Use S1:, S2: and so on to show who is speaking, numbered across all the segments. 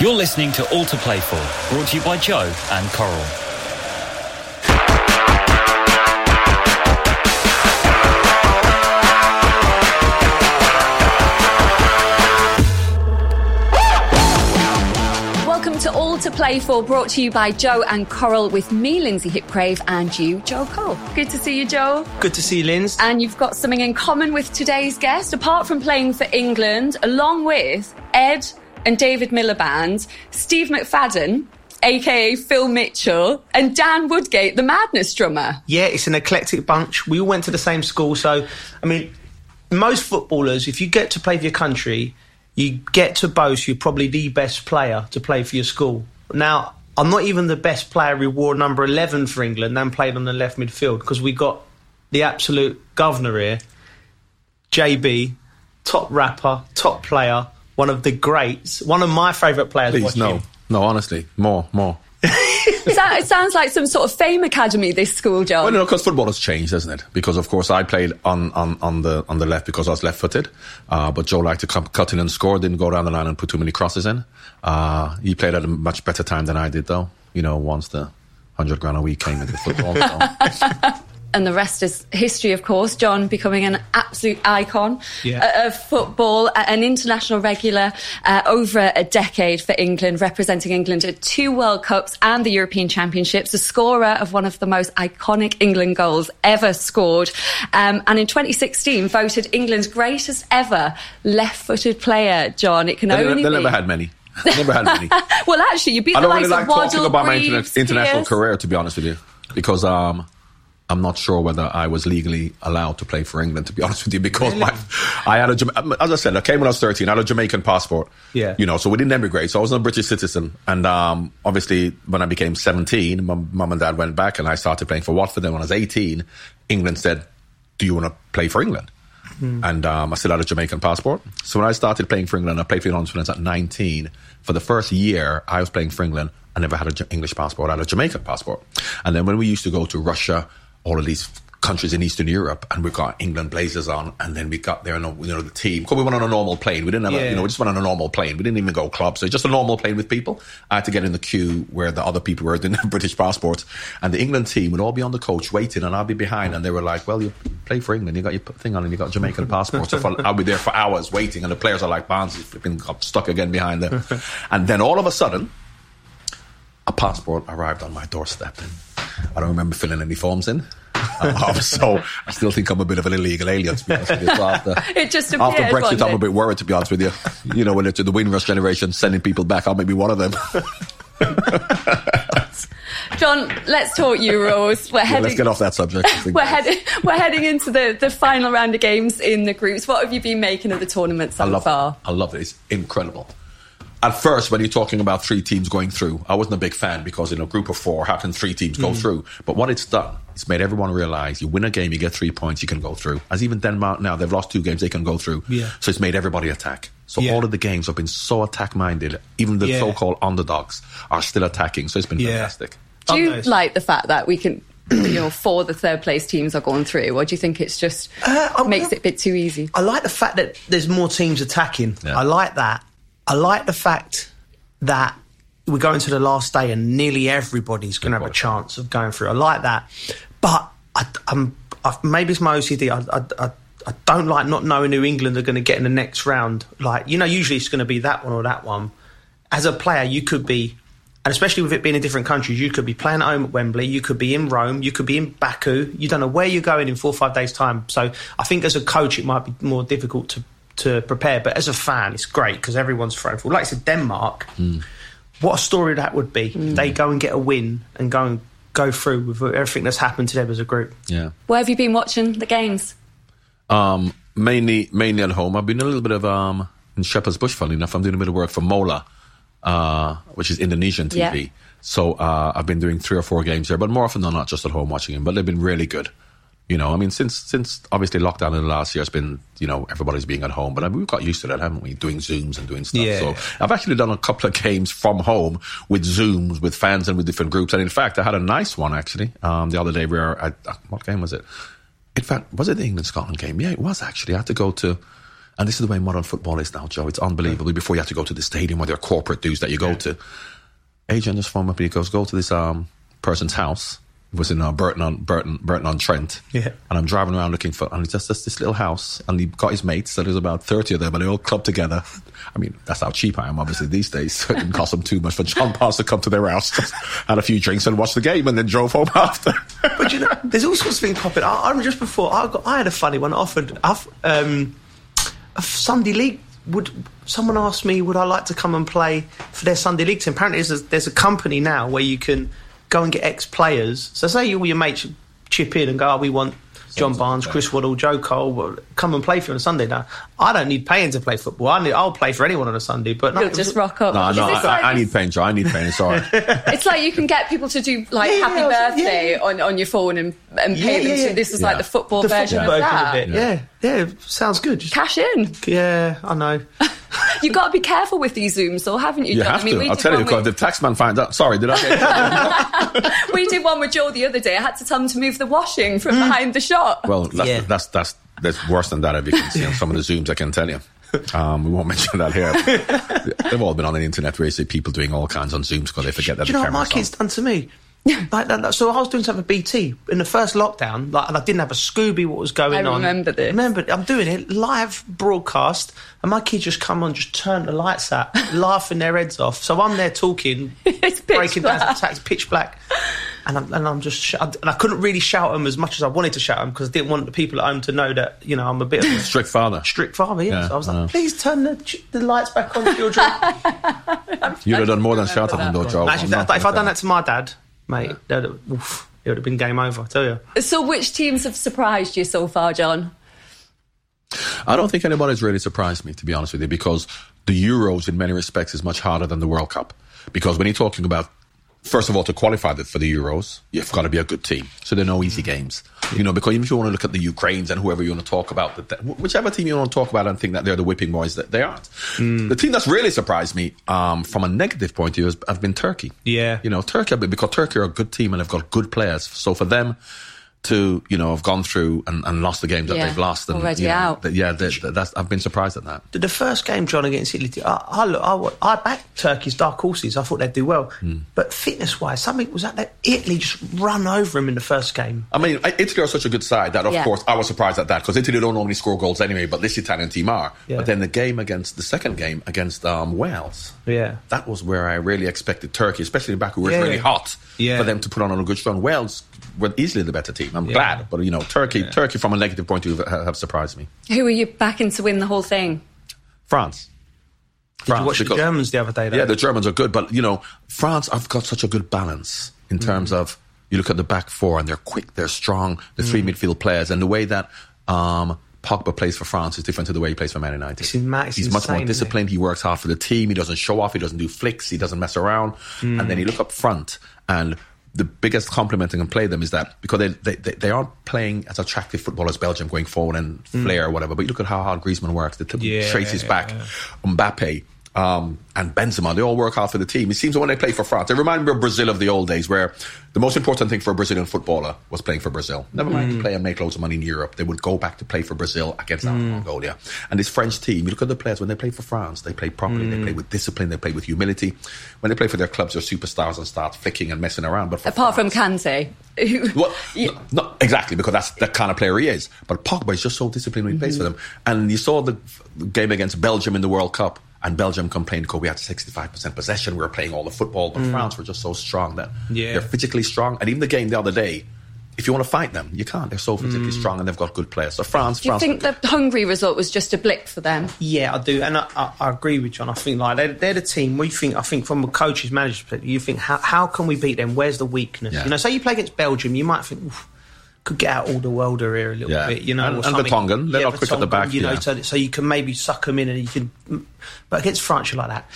S1: You're listening to All to Play For, brought to you by Joe and Coral.
S2: Welcome to All to Play For, brought to you by Joe and Coral with me, Lynsey Hipgrave, and you, Joe Cole. Good to see you, Joe.
S3: Good to see you, Linz.
S2: And you've got something in common with today's guest, apart from playing for England, along with Ed and David Miliband, Steve McFadden, aka Phil Mitchell, and Dan Woodgate, the Madness drummer.
S3: Yeah, it's an eclectic bunch. We all went to the same school, so I mean, most footballers, if you get to play for your country, you get to boast you're probably the best player to play for your school. Now, I'm not even the best player wore number 11 for England and played on the left midfield because we got the absolute governor here, JB, top rapper, top player, one of the greats, one of my favourite players.
S4: Please,
S3: watching
S4: no.
S3: him.
S4: No, honestly, more, more.
S2: So- it sounds like some sort of fame academy, this school, John.
S4: Well, no, because football has changed, hasn't it? Because of course I played on, on, on the on the left because I was left-footed, uh, but Joe liked to come, cut in and score. Didn't go down the line and put too many crosses in. Uh, he played at a much better time than I did, though. You know, once the hundred grand a week came into football. So.
S2: and the rest is history, of course. John becoming an absolute icon
S3: Yeah.
S2: uh, of football, an international regular uh, over a decade for England, representing England at two World Cups and the European Championships, a scorer of one of the most iconic England goals ever scored. Um, and in 2016, voted England's greatest ever left footed player, John. It can
S4: they,
S2: only
S4: they
S2: be.
S4: never had many. Never had many.
S2: well, actually, you beat
S4: I
S2: the
S4: don't
S2: likes
S4: really like
S2: of Waddle,
S4: talking about my interna- international career, to be honest with you, because um, I'm not sure whether I was legally allowed to play for England. To be honest with you, because my, I had a Jama- as I said, I came when I was 13. I had a Jamaican passport.
S3: Yeah.
S4: you know, so we didn't emigrate. So I was a British citizen, and um, obviously when I became 17, my mum and dad went back, and I started playing for Watford. Then when I was 18, England said, "Do you want to play for England?" And um, I still had a Jamaican passport. So when I started playing for England, I played for the England when I was at 19. For the first year I was playing for England, I never had an English passport. I had a Jamaican passport. And then when we used to go to Russia, all of these countries in Eastern Europe, and we've got England blazers on, and then we got there, and you know, the team. Because we went on a normal plane. We didn't have, a, you know, we just went on a normal plane. We didn't even go clubs. So just a normal plane with people. I had to get in the queue where the other people were in British passports, and the England team would all be on the coach waiting, and I'd be behind, and they were like, "Well, you play for England. You got your thing on, and you got Jamaican passport." So for, I'll be there for hours waiting, and the players are like, "Barnes flipping got stuck again behind them," and then all of a sudden a passport arrived on my doorstep. I don't remember filling any forms in. Um, so I still think I'm a bit of an illegal alien, to be honest with you. So after,
S2: It just
S4: after Brexit, I'm a bit worried, to be honest with you. You know, when it's the Windrush generation sending people back, I may be one of them.
S2: John, let's talk Euros. We're
S4: Yeah,
S2: heading.
S4: let's get off that subject.
S2: We're heading, we're heading into the, the final round of games in the groups. What have you been making of the tournament so
S4: I love
S2: far?
S4: I love it. It's incredible. At first, when you're talking about three teams going through, I wasn't a big fan because in a group of four, how can three teams
S2: Mm.
S4: go through? But what it's done, it's made everyone realize you win a game, you get three points, you can go through. As even Denmark now, they've lost two games, they can go through.
S3: Yeah.
S4: So it's made everybody attack. So
S3: Yeah.
S4: all of the games have been so attack minded. Even the
S3: Yeah.
S4: so-called underdogs are still attacking. So it's been
S3: Yeah.
S4: fantastic.
S2: Do you
S3: Nice.
S2: like the fact that we can, you know, four the third place teams are going through, or do you think it's just
S3: Uh, I'm-
S2: makes it a bit too easy?
S3: I like the fact that there's more teams attacking.
S4: Yeah.
S3: I like that. I like the fact that we're going to the last day and nearly everybody's going to have a chance of going through. I like that, but I, I'm I, maybe it's my OCD. I, I, I, I don't like not knowing who England are going to get in the next round. Like you know, usually it's going to be that one or that one. As a player, you could be. And especially with it being in different countries, you could be playing at home at Wembley, you could be in Rome, you could be in Baku. You don't know where you're going in four or five days' time. So I think as a coach, it might be more difficult to, to prepare. But as a fan, it's great because everyone's thrown for. Like I said, Denmark, what a story that would be. They go and get a win and go and go through with everything that's happened to them as a group.
S4: Yeah.
S2: Where have you been watching the games?
S4: Um, mainly, mainly at home. I've been a little bit of um in Shepherd's Bush. Funny enough, I'm doing a bit of work for Mola, uh, which is Indonesian TV.
S2: Yeah.
S4: So uh, I've been doing three or four games there, but more often than not, just at home watching them. But they've been really good. You know, I mean, since since obviously lockdown in the last year, it's been you know everybody's being at home, but I mean, we've got used to that, haven't we? Doing zooms and doing stuff.
S3: Yeah.
S4: So I've actually done a couple of games from home with zooms with fans and with different groups, and in fact, I had a nice one actually um, the other day. Where I, uh, what game was it? In fact, was it the England Scotland game? Yeah, it was actually. I had to go to And this is the way modern football is now, Joe. It's unbelievable. Before you have to go to the stadium or there are corporate dues that you go to. Agent just phoned me up and he goes, go to this um, person's house. Was in uh, Burton on Burton Burton on Trent.
S3: Yeah.
S4: And I'm driving around looking for, and it's just, just this little house. And he got his mates. So there's about thirty of them, and they all clubbed together. I mean, that's how cheap I am, obviously these days. So it didn't cost them too much for John Pass to come to their house, just had a few drinks and watched the game, and then drove home after.
S3: But you know, there's all sorts of things popping. I, I remember just before I got, I had a funny one offered. Um, a Sunday league. Would someone ask me would I like to come and play for their Sunday league team? Apparently, there's a, there's a company now where you can go and get ex players. So say you all your mates chip in and go, oh, we want John Barnes, Chris Waddle, Joe Cole, well, come and play for you on a Sunday. Now, I don't need paying to play football. I need, I'll play for anyone on a Sunday, but no,
S2: You'll just rock up.
S4: no, no, I,
S2: like-
S4: I need paying. Joe. I need paying. It's all right.
S2: It's like you can get people to do like
S3: Yeah,
S2: happy
S3: yeah, yeah,
S2: birthday
S3: yeah.
S2: on, on your phone and, and pay
S3: Yeah,
S2: them.
S3: yeah,
S2: to
S3: yeah.
S2: this is
S4: Yeah.
S2: like the football
S3: the
S2: version
S3: football
S2: of that.
S3: of it. Yeah, yeah, sounds good. Just,
S2: Cash in.
S3: yeah, I know.
S2: You've got to be careful with these Zooms, though, haven't you?
S4: You
S2: John?
S4: have
S2: I mean,
S4: to.
S2: we
S4: I'll
S2: did
S4: tell you,
S2: one
S4: because
S2: with-
S4: the taxman finds out. Sorry, did I get
S2: we did one with Joe the other day. I had to tell him to move the washing from behind the shop.
S4: Well, that's,
S3: Yeah.
S4: that's that's that's worse than that. If you can see on some of the zooms, I can tell you. Um, we won't mention that here. They've all been on the internet where you see people doing all kinds on zooms because they forget that
S3: Do
S4: the
S3: you know what my
S4: camera's on.
S3: kids done to me? like, that- that- so I was doing something for BT in the first lockdown, like, and I didn't have a Scooby. What was going
S2: I
S3: on?
S2: remember this.
S3: Remember, I'm doing it live broadcast, and my kids just come on, just turn the lights out, laughing their heads off. So I'm there talking,
S2: It's
S3: breaking down
S2: black.
S3: some tax, pitch black, and I'm, and I'm just, sh- and I couldn't really shout them as much as I wanted to shout them because I didn't want the people at home to know that you know I'm a bit of a
S4: Strict father.
S3: strict father. Yeah,
S4: Yeah,
S3: so I was
S4: I know.
S3: like, please turn the, the lights back on, children.
S4: You'd have done more than shout at them, though, Joe.
S3: Actually, if,
S4: not
S3: if I'd done that to my dad, mate, that'd oof, it would have been game over. I tell you.
S2: So, which teams have surprised you so far, John?
S4: I don't think anybody's really surprised me, to be honest with you, because the Euros, in many respects, is much harder than the World Cup. Because when you're talking about, first of all, to qualify for the Euros, you've got to be a good team. So there are no easy games. You know, because even if you want to look at the Ukraines and whoever you want to talk about, whichever team you want to talk about and think that they're the whipping boys, that they aren't. The team that's really surprised me um, from a negative point of view has, has been Turkey.
S3: Yeah.
S4: You know, Turkey, because Turkey are a good team and they've got good players. So for them, to you know have gone through and, and lost the games that
S2: Yeah,
S4: they've lost and
S2: already
S4: you know,
S2: out.
S4: that- yeah, that- that- that's, I've been surprised at that.
S3: The- The first game, John, against Italy, I, I, look- I, I backed Turkey's dark horses. I thought they'd do well. But fitness wise, something was that, that Italy just run over him in the first game.
S4: I mean, Italy are such a good side that, of
S2: Yeah.
S4: course, I was surprised at that because Italy don't normally score goals anyway, but this Italian team are.
S3: Yeah.
S4: But then the game against the second game against um, Wales,
S3: Yeah.
S4: that was where I really expected Turkey, especially back where
S3: Yeah.
S4: it's really hot,
S3: Yeah.
S4: for them to put on a good strong. Wales were easily the better team. I'm
S3: Yeah.
S4: glad, but you know, Turkey, Turkey from a negative point of view have, have surprised me.
S2: Who are you backing to win the whole thing?
S4: France.
S3: Did you watch the Germans the other day? Though?
S4: Yeah, the Germans are good, but you know, France I've got such a good balance in
S3: Mm.
S4: terms of you look at the back four and they're quick, they're strong, the three
S3: Mm.
S4: midfield players, and the way that um, Pogba plays for France is different to the way he plays for Man United.
S3: It's in- it's
S4: He's much more disciplined. He works hard for the team. He doesn't show off. He doesn't do flicks. He doesn't mess around.
S3: Mm.
S4: And then you look up front and. The biggest compliment I can play them is that because they, they, they, they aren't playing as attractive football as Belgium going forward and flair or whatever. But you look at how hard Griezmann works. The t-
S3: Mm. Yeah,
S4: traces back. Mbappe um, and Benzema, they all work hard for the team. It seems that when they play for France, they remind me of Brazil of the old days, where the most important thing for a Brazilian footballer was playing for Brazil. Never mind
S3: Mm.
S4: to play and make loads of money in Europe. They would go back to play for Brazil against Mongolia. And this French team, you look at the players when they play for France, they play properly, they
S3: Mm.
S4: play with discipline, they play with humility. When they play for their clubs, they're superstars and start flicking and messing around. But for
S2: Apart from Kante. who-
S4: well,
S2: Yeah.
S4: no, no, exactly, because that's the kind of player he is. But Pogba is just so disciplined when he plays for them. And you saw the game against Belgium in the World Cup, and Belgium complained because we had 65% possession, we were playing all the football, but mm. France were just so strong that
S3: Yeah.
S4: they're physically strong. And even the game the other day, if you want to fight them, you can't. They're so physically mm. strong and they've got good players. So France, France.
S2: Do you
S4: France.
S2: think the Hungary result was just a blip for them?
S3: Yeah, I do, and I, I, I agree with John. I think like they're, they're the team. We think I think from a coach's manager's perspective, you think how how can we beat them? Where's the weakness?
S4: Yeah.
S3: You know, say you play against Belgium, you might think. Oof, could get out all the worlder here a little
S4: Yeah.
S3: bit, you know,
S4: And-
S3: or
S4: and
S3: something.
S4: Vertonghen, they're not quick at the back,
S3: you know,
S4: yeah.
S3: so, so you can maybe suck them in and you can. But against France, you're like that.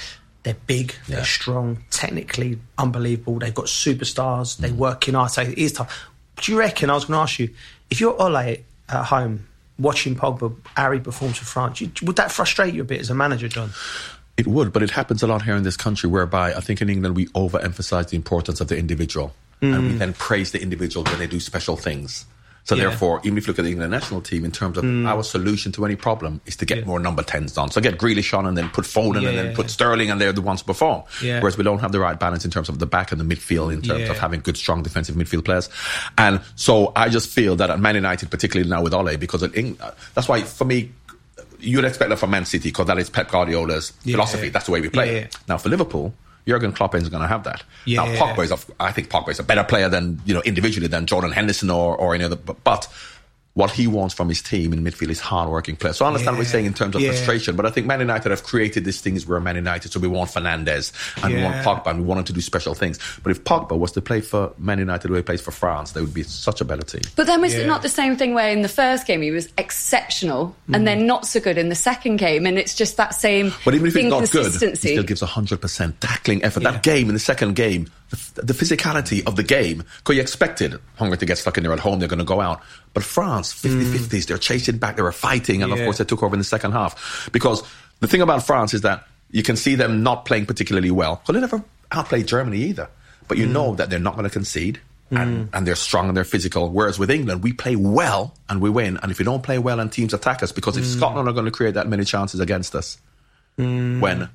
S3: They're big, they're strong, technically unbelievable. They've got superstars.
S4: Mm.
S3: They work in hard. So it is tough. Do you reckon? I was going to ask you if you're Ole at home watching Pogba, Harry performs for France. You, would that frustrate you a bit as a manager, John?
S4: It would, but it happens a lot here in this country whereby I think in England we overemphasize the importance of the individual and we then praise the individual when they do special things. So
S3: Yeah.
S4: therefore, even if you look at the England national team, in terms of
S3: Mm.
S4: our solution to any problem is to get more number tens on. So get Grealish on and then put Foden and then put Sterling and they're the ones to perform.
S3: Yeah.
S4: Whereas we don't have the right balance in terms of the back and the midfield in terms
S3: Yeah.
S4: of having good, strong defensive midfield players. And so I just feel that at Man United, particularly now with Ole, because at Eng- that's why for me, you'd expect that from Man City because that is Pep Guardiola's
S3: Yeah.
S4: philosophy. That's the way we play.
S3: Yeah, yeah.
S4: Now for Liverpool, Jurgen Klopp isn't going to have that.
S3: Yeah.
S4: Now Pogba is, a, I think Pogba is a better player than you know individually than Jordan Henderson or, or any other. But, but what he wants from his team in midfield is hard-working players. So I understand what
S3: Yeah.
S4: you're saying in terms of
S3: Yeah.
S4: frustration, but I think Man United have created these things where Man United. So we want Fernandes and we want
S3: Yeah.
S4: Pogba and we want him to do special things. But if Pogba was to play for Man United the way he plays for France, they would be such a better team.
S2: But then was
S3: Yeah.
S2: it not the same thing where in the first game he was exceptional and then mm. not so good in the second game, and it's just that same
S4: But even if he's not good, he still gives 100% tackling effort.
S3: Yeah.
S4: That game, in the second game, the, the physicality of the game, because you expected Hungary to get stuck in there at home, they're going to go out. But France, 50 50s, they're chasing back, they were fighting, and of course they took over in the second half. Because the thing about France is that you can see them not playing particularly well. Because they never outplayed Germany either. But you mm. know that they're not going to concede. And, mm. and they're strong and they're physical. Whereas with England, we play well and we win. And if we don't play well and teams attack us, because if mm. Scotland are going to create that many chances against us, when,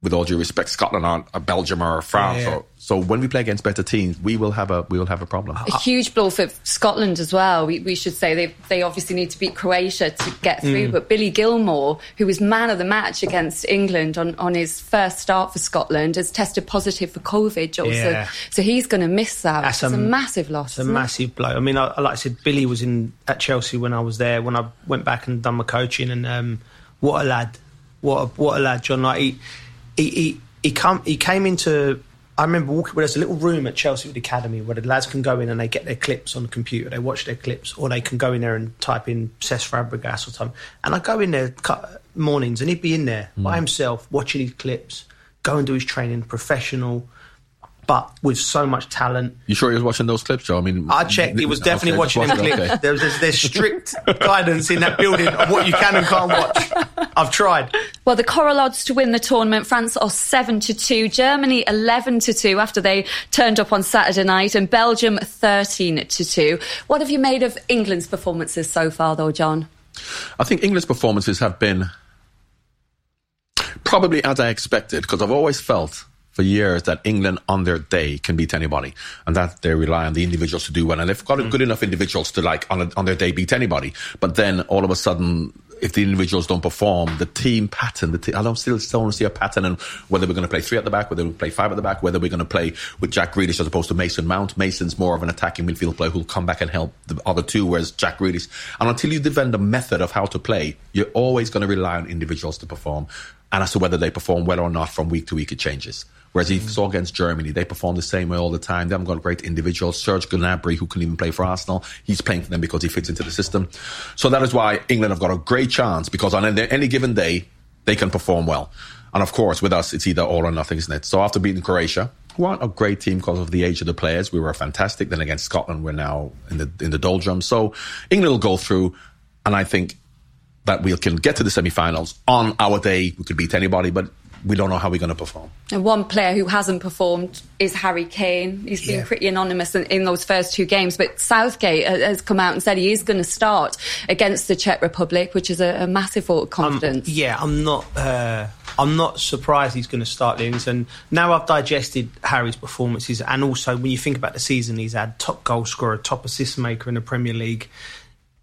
S4: with all due respect, Scotland aren't a Belgium or a France.
S3: Yeah.
S4: Or, so when we play against better teams, we will have a we will have a problem.
S2: a huge blow for Scotland as well. We, we should say they they obviously need to beat Croatia to get
S3: Mm.
S2: through. But Billy Gilmour, who was man of the match against England on, on his first start for Scotland, has tested positive for COVID. Also,
S3: Yeah.
S2: so he's going to miss that.
S3: That's
S2: a,
S3: a-
S2: massive loss.
S3: It's a
S2: isn't it?
S3: massive blow. I mean, I, like I said, Billy was in at Chelsea when I was there. When I went back and done my coaching, and um, what a lad! What a, what a lad, John! Like he he he, he come he came into. I remember walking. Well, there's a little room at Chelsea with academy where the lads can go in and they get their clips on the computer. They watch their clips, or they can go in there and type in Cesc Fabregas or something. And I go in there mornings, and he'd be in there by hmm. himself watching his clips, go and do his training, professional, but with so much talent.
S4: You sure he was watching those clips, Joe? I mean,
S3: I checked. He was definitely
S4: Okay,
S3: watching
S4: just
S3: them clips.
S4: okay.
S3: There's, there's, there's strict guidance in that building of what you can and can't watch. I've tried.
S2: Well, the Coral odds to win the tournament, France are 7 to 2, Germany 11 to 2 after they turned up on Saturday night, and Belgium 13 to 2. What have you made of England's performances so far, though, John?
S4: I think England's performances have been probably as I expected because I've always felt for years that England on their day can beat anybody and that they rely on the individuals to do well. And they've got mm. good enough individuals to like on, a, on their day beat anybody. But then all of a sudden, if the individuals don't perform, the team pattern, the te- I don't still, still don't see a pattern and whether we're going to play three at the back, whether we play five at the back, whether we're going to play with Jack Grealish as opposed to Mason Mount. Mason's more of an attacking midfield player who'll come back and help the other two, whereas Jack Grealish. And until you develop a method of how to play, you're always going to rely on individuals to perform. And as to whether they perform well or not from week to week, it changes. Whereas you saw against Germany, they perform the same way all the time. They haven't got great individuals. Serge Gnabry, who can even play for Arsenal, he's playing for them because he fits into the system. So that is why England have got a great chance because on any any given day, they can perform well. And of course, with us, it's either all or nothing, isn't it? So after beating Croatia, who aren't a great team because of the age of the players, we were fantastic. Then against Scotland, we're now in the in the doldrums. So England will go through, and I think that we can get to the semi-finals on our day. We could beat anybody, but we don't know how we're going to perform.
S2: And one player who hasn't performed is Harry Kane. He's been
S3: Yeah.
S2: pretty anonymous in, in those first two games, but Southgate has come out and said he is going to start against the Czech Republic, which is a, a massive vote of
S3: Um,
S2: confidence.
S3: yeah, I'm not. Uh, I'm not surprised he's going to start Linz. And now I've digested Harry's performances, and also when you think about the season, he's had top goal scorer, top assist maker in the Premier League.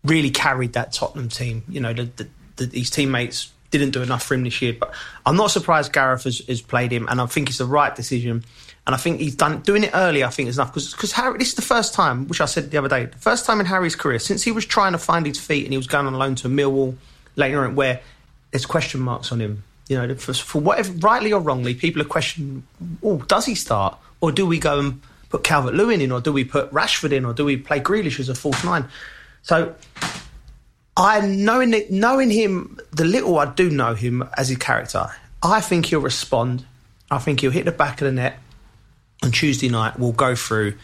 S3: Really carried that Tottenham team. You know, the, the, the, his teammates didn't do enough for him this year, but I'm not surprised Gareth has, has played him, and I think it's the right decision. And I think he's done doing it early. I think is enough because because Harry. This is the first time, which I said the other day, the first time in Harry's career since he was trying to find his feet and he was going on loan to Millwall later on, where there's question marks on him. You know, for, for whatever, rightly or wrongly, people are questioning, oh, does he start? Or do we go and put Calvert Lewin in? Or do we put Rashford in? Or do we play Grealish as a false nine? So, I, knowing, knowing him, the little I do know him as his character, I think he'll respond. I think he'll hit the back of the net on Tuesday night. We'll go through.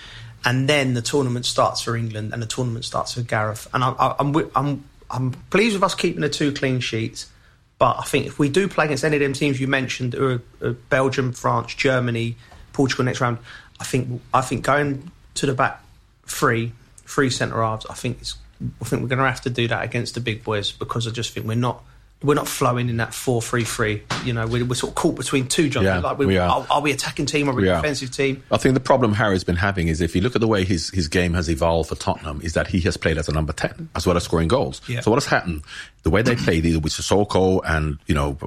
S3: And then the tournament starts for England and the tournament starts for Gareth. And I, I, I'm, I'm, I'm pleased with us keeping the two clean sheets. But I think if we do play against any of them teams you mentioned, or, uh, Belgium, France, Germany, Portugal next round, I think I think going to the back three three centre halves. I think it's, I think we're going to have to do that against the big boys because I just think we're not we're not flowing in that four three three. You know, we're, we're sort of caught between two. John.
S4: Yeah,
S3: like we,
S4: we are.
S3: are. are we attacking team or are we,
S4: We are.
S3: defensive team?
S4: I think the problem Harry's been having is if you look at the way his, his game has evolved for Tottenham, is that he has played as a number 10 as well as scoring goals.
S3: Yeah.
S4: So what has happened? The way they played either with Sissoko and, you know,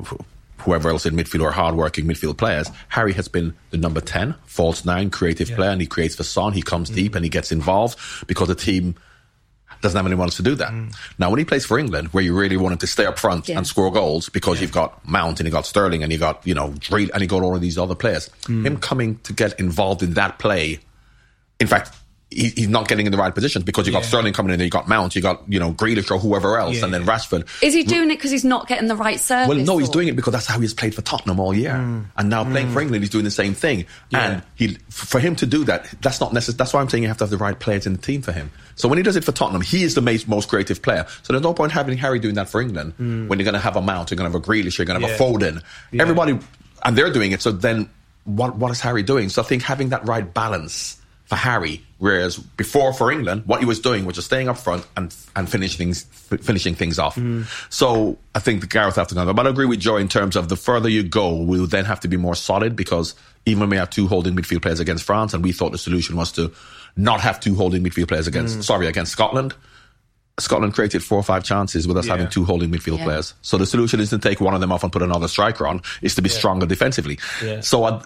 S4: whoever else in midfield or hardworking midfield players, Harry has been the number 10, false nine, creative player, and he creates for Son. He comes mm. deep and he gets involved because the team doesn't have anyone else to do that. Mm. Now, when he plays for England, where you really want him to stay up front
S2: Yeah.
S4: and score goals because you've got Mount and you got Sterling and you got, you know, Dree- and you got all of these other players, mm. him coming to get involved in that play, in fact, he, he's not getting in the right positions because you got
S3: Yeah.
S4: Sterling coming in, you've got Mount, you got, you know, Grealish or whoever else,
S3: Yeah,
S4: and then. Rashford.
S2: Is he doing it because he's not getting the right service?
S4: Well, no, he's doing it because that's how he's played for Tottenham all year, mm. and now playing mm. for England, he's doing the same thing.
S3: Yeah.
S4: And he, for him to do that, that's not necessary. That's why I'm saying you have to have the right players in the team for him. So when he does it for Tottenham, he is the most, most creative player. So there's no point having Harry doing that for England mm. when you're going to have a Mount, you're going to have a Grealish, you're going to have
S3: Yeah.
S4: a Foden. Everybody, and they're doing it. So then, what what is Harry doing? So I think having that right balance for Harry, whereas before for England, what he was doing was just staying up front and and finishing things f- finishing things off. Mm. So I think the Gareth have to go. But I agree with Joe in terms of the further you go, we'll then have to be more solid because even when we have two holding midfield players against France, and we thought the solution was to not have two holding midfield players against mm. sorry against Scotland. Scotland created four or five chances with us
S3: Yeah.
S4: having two holding midfield
S2: Yeah.
S4: players. So the solution isn't to take one of them off and put another striker on, is to be stronger defensively.
S3: Yeah.
S4: So I,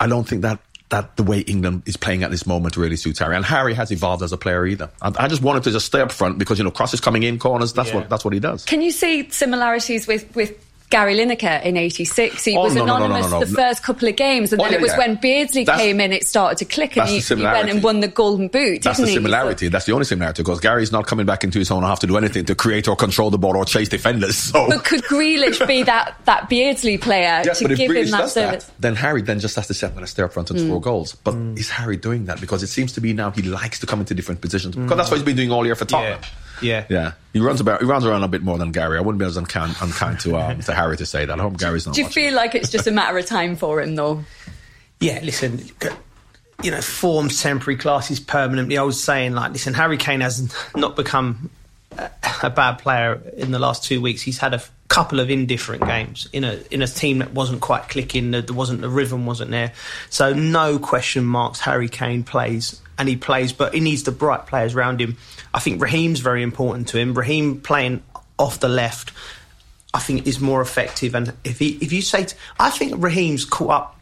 S4: I don't think that that the way England is playing at this moment really suits Harry. And Harry has evolved as a player either. I, I just wanted to just stay up front because, you know, crosses coming in, corners, that's
S3: Yeah.
S4: what that's what he does.
S2: Can you see similarities with, with Gary Lineker in 86? He
S4: Oh,
S2: was
S4: no, no, no, no,
S2: anonymous
S4: no, no.
S2: the first couple of games, and
S4: Oh,
S2: then
S4: yeah,
S2: it was
S4: yeah.
S2: when Beardsley
S4: That's-
S2: came in, it started to click, and he, he went and won the Golden Boot,
S4: That's
S2: didn't
S4: the
S2: he?
S4: similarity. That's the only similarity because Gary's not coming back into his own and have to do anything to create or control the ball or chase defenders. So
S2: But could Grealish be that, that Beardsley player
S4: Yeah,
S2: to give
S4: Grealish
S2: him that
S4: does
S2: service?
S4: that, then Harry then just has to say, I'm going to stay up front and
S2: Mm.
S4: score goals. But is Harry doing that? Because it seems to be now he likes to come into different positions.
S2: Mm.
S4: Because that's what he's been doing all year for Tottenham.
S3: Yeah.
S4: Yeah, yeah. he runs about. He runs around a bit more than Gary. I wouldn't be as unkind, unkind to um, to Harry to say that. I hope Gary's not.
S2: Do you
S4: watching.
S2: feel like it's just a matter of time for him, though?
S3: Yeah, listen, you know, form's temporary, class is permanent. The old saying, like, listen, Harry Kane has not become a, a bad player in the last two weeks. He's had a f- couple of indifferent games in a in a team that wasn't quite clicking. That there wasn't the rhythm wasn't there. So no question marks. Harry Kane plays and he plays, but he needs the bright players around him. I think Raheem's very important to him. Raheem playing off the left. I think is more effective, and if he, if you say, I think Raheem's caught up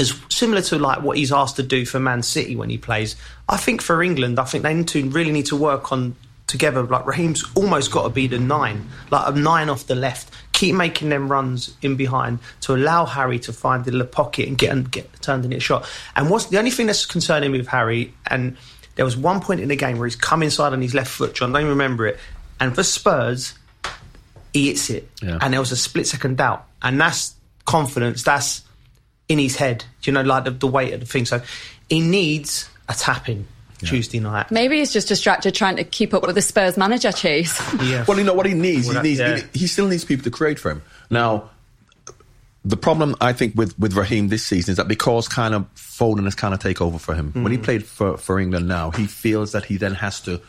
S3: as similar to like what he's asked to do for Man City when he plays. I think for England, I think they need to really need to work on together. Like Raheem's almost got to be the nine, like a nine off the left. Keep making them runs in behind to allow Harry to find the little pocket and get and get turned into a shot. And what's the only thing that's concerning me with Harry? And there was one point in the game where he's come inside on his left foot. John, don't remember it? And for Spurs, he hits it,
S4: Yeah.
S3: and there was a split second doubt, and that's confidence. That's in his head. Do you know, like the, the weight of the thing. So he needs a tapping Tuesday night.
S2: Maybe he's just distracted trying to keep up with the Spurs manager chase.
S3: Yeah.
S4: Well, you know what he needs.
S3: Well,
S4: he needs.
S3: yeah.
S4: He, he still needs people to create for him. Now, the problem I think with with Raheem this season is that because kind of Foden has kind of take over for him.
S3: Mm.
S4: When he played for for England now, he feels that he then has to.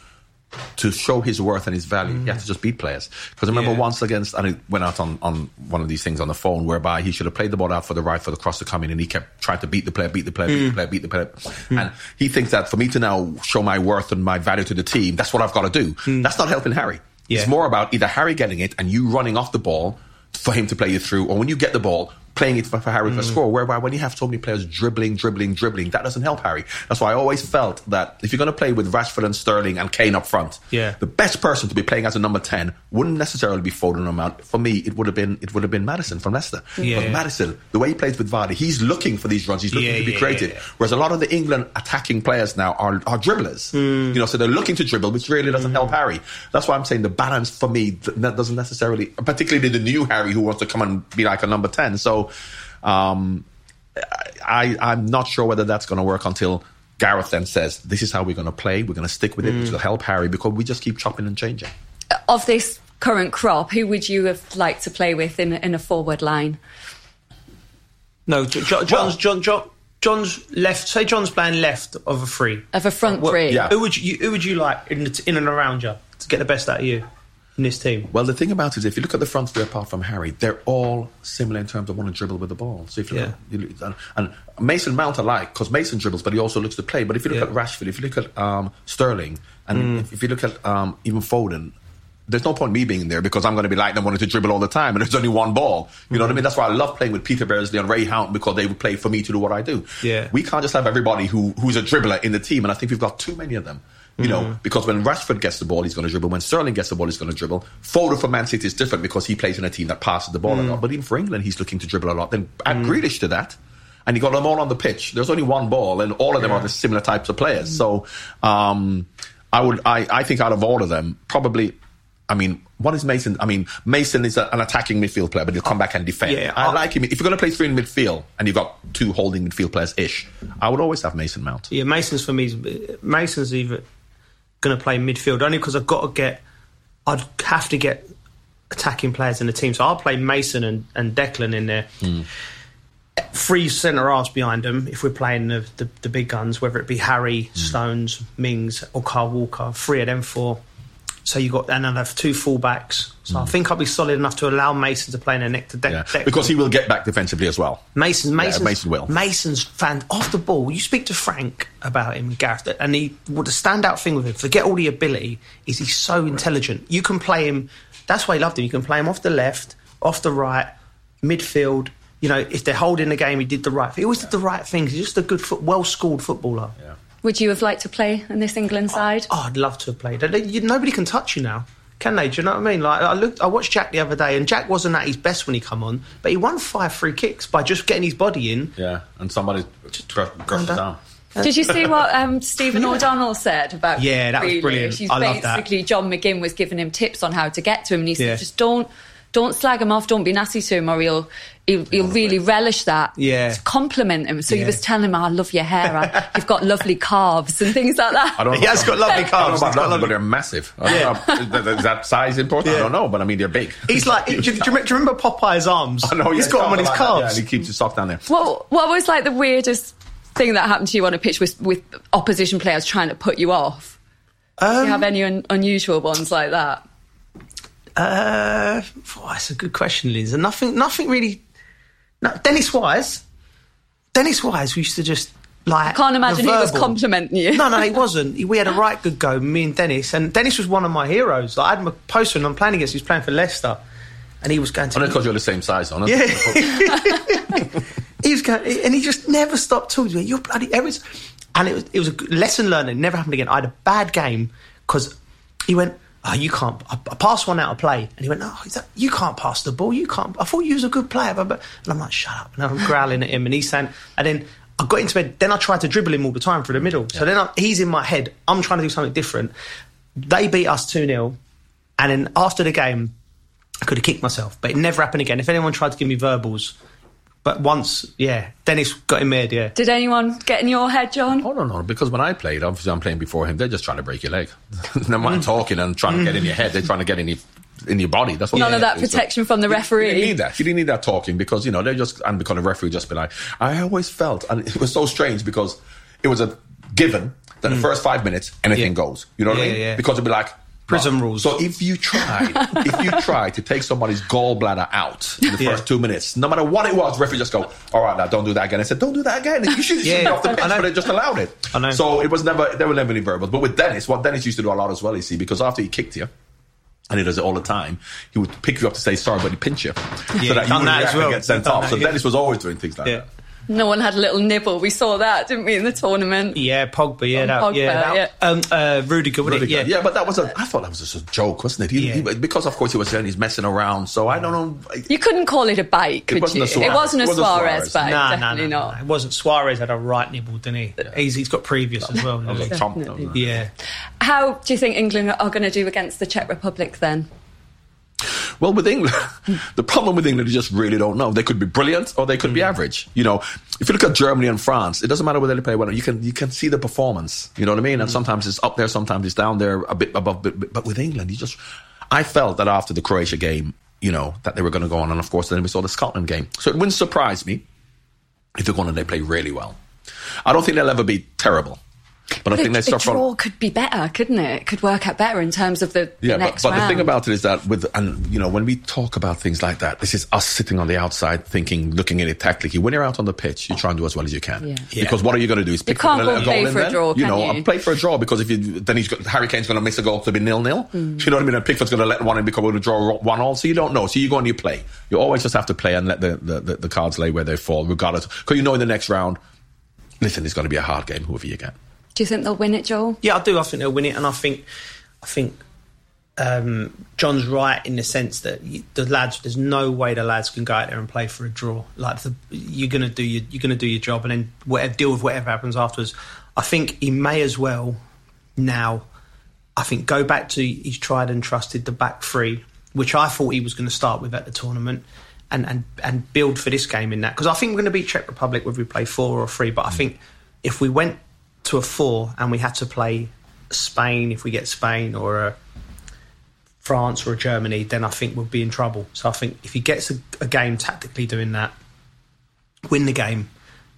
S4: To show his worth and his value, he has to mm. just beat players. Because I remember
S3: Yeah.
S4: once against, and it went out on, on one of these things on the phone, whereby he should have played the ball out for the right for the cross to come in, and he kept trying to beat the player, beat the player, beat the mm. player, beat the player. Mm. And he thinks that for me to now show my worth and my value to the team, that's what I've got to do. That's not helping Harry.
S3: Yeah.
S4: It's more about either Harry getting it and you running off the ball for him to play you through, or when you get the ball, playing it for, for Harry
S3: Mm.
S4: for score. Whereby when you have so many players dribbling, dribbling, dribbling, that doesn't help Harry. That's why I always felt that if you're going to play with Rashford and Sterling and Kane up front,
S3: Yeah.
S4: the best person to be playing as a number ten wouldn't necessarily be Foden or Mount. For me, it would have been it would have been Maddison from Leicester.
S3: Yeah.
S4: But Maddison, the way he plays with Vardy, he's looking for these runs. He's looking
S3: Yeah,
S4: to be
S3: yeah,
S4: creative. Whereas a lot of the England attacking players now are, are dribblers.
S3: Hmm.
S4: You know, so they're looking to dribble, which really doesn't help Harry. That's why I'm saying the balance for me that doesn't necessarily, particularly the new Harry who wants to come and be like a number ten. So, um, I I'm not sure whether that's going to work until. Gareth then says, "This is how we're going to play. We're going to stick with it,
S3: Hmm.
S4: which will help Harry because we just keep chopping and changing."
S2: of this current crop, who would you have liked to play with in, in a forward line?
S3: No, J- J- John's John John. John's left. Say John's playing left of a three.
S2: Of a front
S3: What-
S2: three.
S4: Yeah.
S3: Who would you Who would you like in, the, in and around you to get the best out of you in this team?
S4: Well, the thing about it is, if you look at the front three apart from Harry, they're all similar in terms of want to dribble with the ball. So if you look
S3: Yeah.
S4: you look- and, and Mason Mount I like because Mason dribbles, but he also looks to play. But if you look
S3: Yeah.
S4: at Rashford, if you look at um, Sterling, and
S3: Mm.
S4: if, if you look at um, even Foden. There's no point me being there because I'm going to be like them wanting to dribble all the time, and there's only one ball. You know
S3: Mm.
S4: what I mean? That's why I love playing with Peter Beardsley and Ray Houghton because they would play for me to do what I do.
S3: Yeah.
S4: we can't just have everybody who who's a dribbler in the team, and I think we've got too many of them. You know, mm-hmm. because when Rashford gets the ball, he's going to dribble. When Sterling gets the ball, he's going to dribble. Foden for Man City is different because he plays in a team that passes the ball a mm. lot. But even for England, he's looking to dribble a lot. Then add mm. Grealish to that, and you got them all on the pitch. There's only one ball, and all of them are the similar types of players. Mm. So, um, I would, I, I think out of all of them, probably. I mean, what is Mason? I mean, Mason is a, an attacking midfield player, but he'll come back and defend.
S3: Yeah,
S4: I
S3: I-
S4: like him. If you're going to play three in midfield and you've got two holding midfield players ish, I would always have Mason Mount.
S3: Yeah, Mason's for me. Mason's either going to play midfield only because I've got to get. I'd have to get attacking players in the team, so I'll play Mason and, and Declan in there. Hmm. Three centre halves behind them if we're playing the, the, the big guns, whether it be Harry, hmm. Stones, Mings, or Kyle Walker. Three of them four. So you've got and I'll have two fullbacks. So I hmm. think I'll be solid enough to allow Mason to play in a neck to De-
S4: Yeah,
S3: Declan.
S4: because he will get back defensively as well.
S3: Mason, Mason,
S4: Mason will.
S3: Mason's fan off the ball. You speak to Frank about him, Gareth, and he. Well, the standout thing with him, forget all the ability, is he's so intelligent. You can play him. That's why he loved him. You can play him off the left, off the right, midfield. You know, if they're holding the game, he did the right. thing. He always did the right things. He's just a good, foot, well-schooled footballer.
S4: Yeah.
S2: Would you have liked to play in this England side?
S3: Oh, I'd love to have played. Nobody can touch you now, can they? Do you know what I mean? Like I looked, I watched Jack the other day, and Jack wasn't at his best when he come on, but he won five free kicks by just getting his body in.
S4: Yeah, and somebody brushed it down.
S2: Did you see what um, Stephen O'Donnell said about
S3: Yeah, that was
S2: Grealish?
S3: brilliant.
S2: He's
S3: I love that.
S2: basically John McGinn was giving him tips on how to get to him, and he said,
S3: Yeah.
S2: "Just don't, don't slag him off, don't be nasty to him, or he'll, he'll, he'll really relish that.
S3: Yeah.
S2: Just compliment him." So he
S3: Yeah.
S2: was telling him, "I love your hair. I, you've got lovely calves and things like that."
S4: I don't
S3: He has got lovely calves.
S4: know
S3: He's got
S4: lovely,
S3: lovely-
S4: but they're massive. I don't know. Is that size important? I don't know, but I mean they're big.
S3: He's like, do, you- do you remember- do you remember Popeye's arms?
S4: I know.
S3: he's got them on his
S4: like that, Yeah,
S3: calves.
S4: and he keeps his sock down there.
S2: What What was like the weirdest thing that happened to you on a pitch with with opposition players trying to put you off? Do
S3: Um,
S2: you have any un- unusual ones like that?
S3: Uh, oh, that's a good question, Liz. And nothing, nothing really. No, Dennis Wise. Dennis Wise, we used to just like.
S2: I Can't imagine he was complimenting you.
S3: No, no, he wasn't. We had a right good go, me and Dennis. And Dennis was one of my heroes. Like, I had my poster and I'm playing against. He was playing for Leicester, and he was going to.
S4: Only because you're the same size, on it.
S3: Yeah. he was going, and he just never stopped talking to me. You're bloody every, and it was it was a lesson learned. It never happened again. I had a bad game because he went, "Oh, you can't." I, I passed one out of play, and he went, "Oh, is that, you can't pass the ball. You can't." I thought you was a good player, but, but and I'm like, "Shut up!" And I'm growling at him, and he's saying, and then. I got into bed. Then I tried to dribble him all the time through the middle. So then I, he's in my head. I'm trying to do something different. They beat us 2 0. And then after the game, I could have kicked myself, but it never happened again. If anyone tried to give me verbals, but once, yeah, Dennis got in mad, yeah.
S2: Did anyone get in your head, John?
S4: Oh no, no, because when I played, obviously I'm playing before him. They're just trying to break your leg. They're
S3: Mm.
S4: talking and trying to get in your head. They're trying to get in your in your body. That's what
S2: None of that
S4: do. So
S2: protection from the
S4: You
S2: referee.
S4: didn't need that. You didn't need that talking because you know they just and because the referee just be like. I always felt, and it was so strange because it was a given that the first five minutes anything
S3: Mm. Yeah.
S4: goes. You know what I mean?
S3: yeah.
S4: Because it'd be like.
S3: Prison rules.
S4: So if you try, if you try to take somebody's gallbladder out in the
S3: Yeah.
S4: first two minutes, no matter what it was, referee just go, "All right, now don't do that again." I said, "Don't do that again." You should,
S3: Yeah,
S4: be off the pitch, but they just allowed it.
S3: I know.
S4: So it was never there were never any verbals. But with Dennis, what Dennis used to do a lot as well, you see, because after he kicked you. And he does it all the time. He would pick you up to say sorry, but he pinch you, so that you
S3: done
S4: wouldn't
S3: that
S4: react
S3: well.
S4: and get sent off. So
S3: yeah.
S4: Dennis was always doing things like
S3: Yeah.
S4: that.
S2: No one had a little nibble. We saw that, didn't we, in the tournament?
S3: Yeah, Pogba, yeah,
S2: On
S3: that,
S2: Pogba,
S3: yeah, that, Um, uh, Rudiger.
S4: Rudiger.
S3: Yeah.
S4: yeah, but that was a. I thought that was just a joke, wasn't it? He,
S3: Yeah.
S4: he- because of course he was saying he's messing around. So I don't know.
S2: You couldn't call it a bite, could
S4: wasn't
S2: you?
S4: a Suarez.
S2: It wasn't a
S4: It wasn't
S2: Suarez,
S4: Suarez.
S2: bite,
S3: Nah, nah,
S2: definitely
S3: nah,
S2: not.
S3: nah. It wasn't. Suarez had a right nibble, didn't he? He's, he's got previous as well.
S4: That was a
S3: hasn't
S4: chomp, that was a-
S3: he? yeah.
S2: How do you think England are going to do against the Czech Republic then?
S4: Well, with England, the problem with England is just really don't know. They could be brilliant or they could be hmm. average. You know, if you look at Germany and France, it doesn't matter whether they play well. You can you can see the performance. You know what I mean? And hmm. sometimes it's up there, sometimes it's down there, a bit above. But, but with England, you just, I felt that after the Croatia game, you know, that they were going to go on, and of course, then we saw the Scotland game. So it wouldn't surprise me if they're going and they play really well. I don't think they'll ever be terrible. But I
S2: The,
S4: think they
S2: the
S4: start from
S2: draw could be better, couldn't it? It could work out better in terms of the, the
S4: Yeah, but,
S2: next
S4: but the
S2: round.
S4: thing about it is that with and you know when we talk about things like that, this is us sitting on the outside thinking, looking at it tactically. When you're out on the pitch, you try and do as well as you can.
S2: Yeah.
S4: Because what are you going to do? Is pick
S2: can't
S4: up
S2: go
S4: a
S2: play
S4: in
S2: for a
S4: then?
S2: draw,
S4: You
S2: can
S4: know,
S2: you?
S4: I'll play for a draw because if you then he's got, Harry Kane's going to miss a goal to be nil nil.
S2: Hmm.
S4: You know what I mean? And Pickford's going to let one in because we're going to draw one all. So you don't know. So you go and you play. You always just have to play and let the the, the, the cards lay where they fall, regardless. Because you know in the next round, listen, it's going to be a hard game, whoever you get.
S2: Do you think they'll win it, Joel?
S3: Yeah, I do. I think they'll win it, and I think, I think um, John's right in the sense that the lads. There's no way the lads can go out there and play for a draw. Like the, you're gonna do your you're gonna do your job, and then whatever deal with whatever happens afterwards. I think he may as well now. I think go back to he's tried and trusted the back three, which I thought he was going to start with at the tournament. And, and, and build for this game in that because I think we're going to beat Czech Republic whether we play four or three. But I think if we went to a four and we had to play Spain, if we get Spain or a France or Germany, then I think we'll be in trouble. So I think if he gets a, a game tactically doing that, win the game,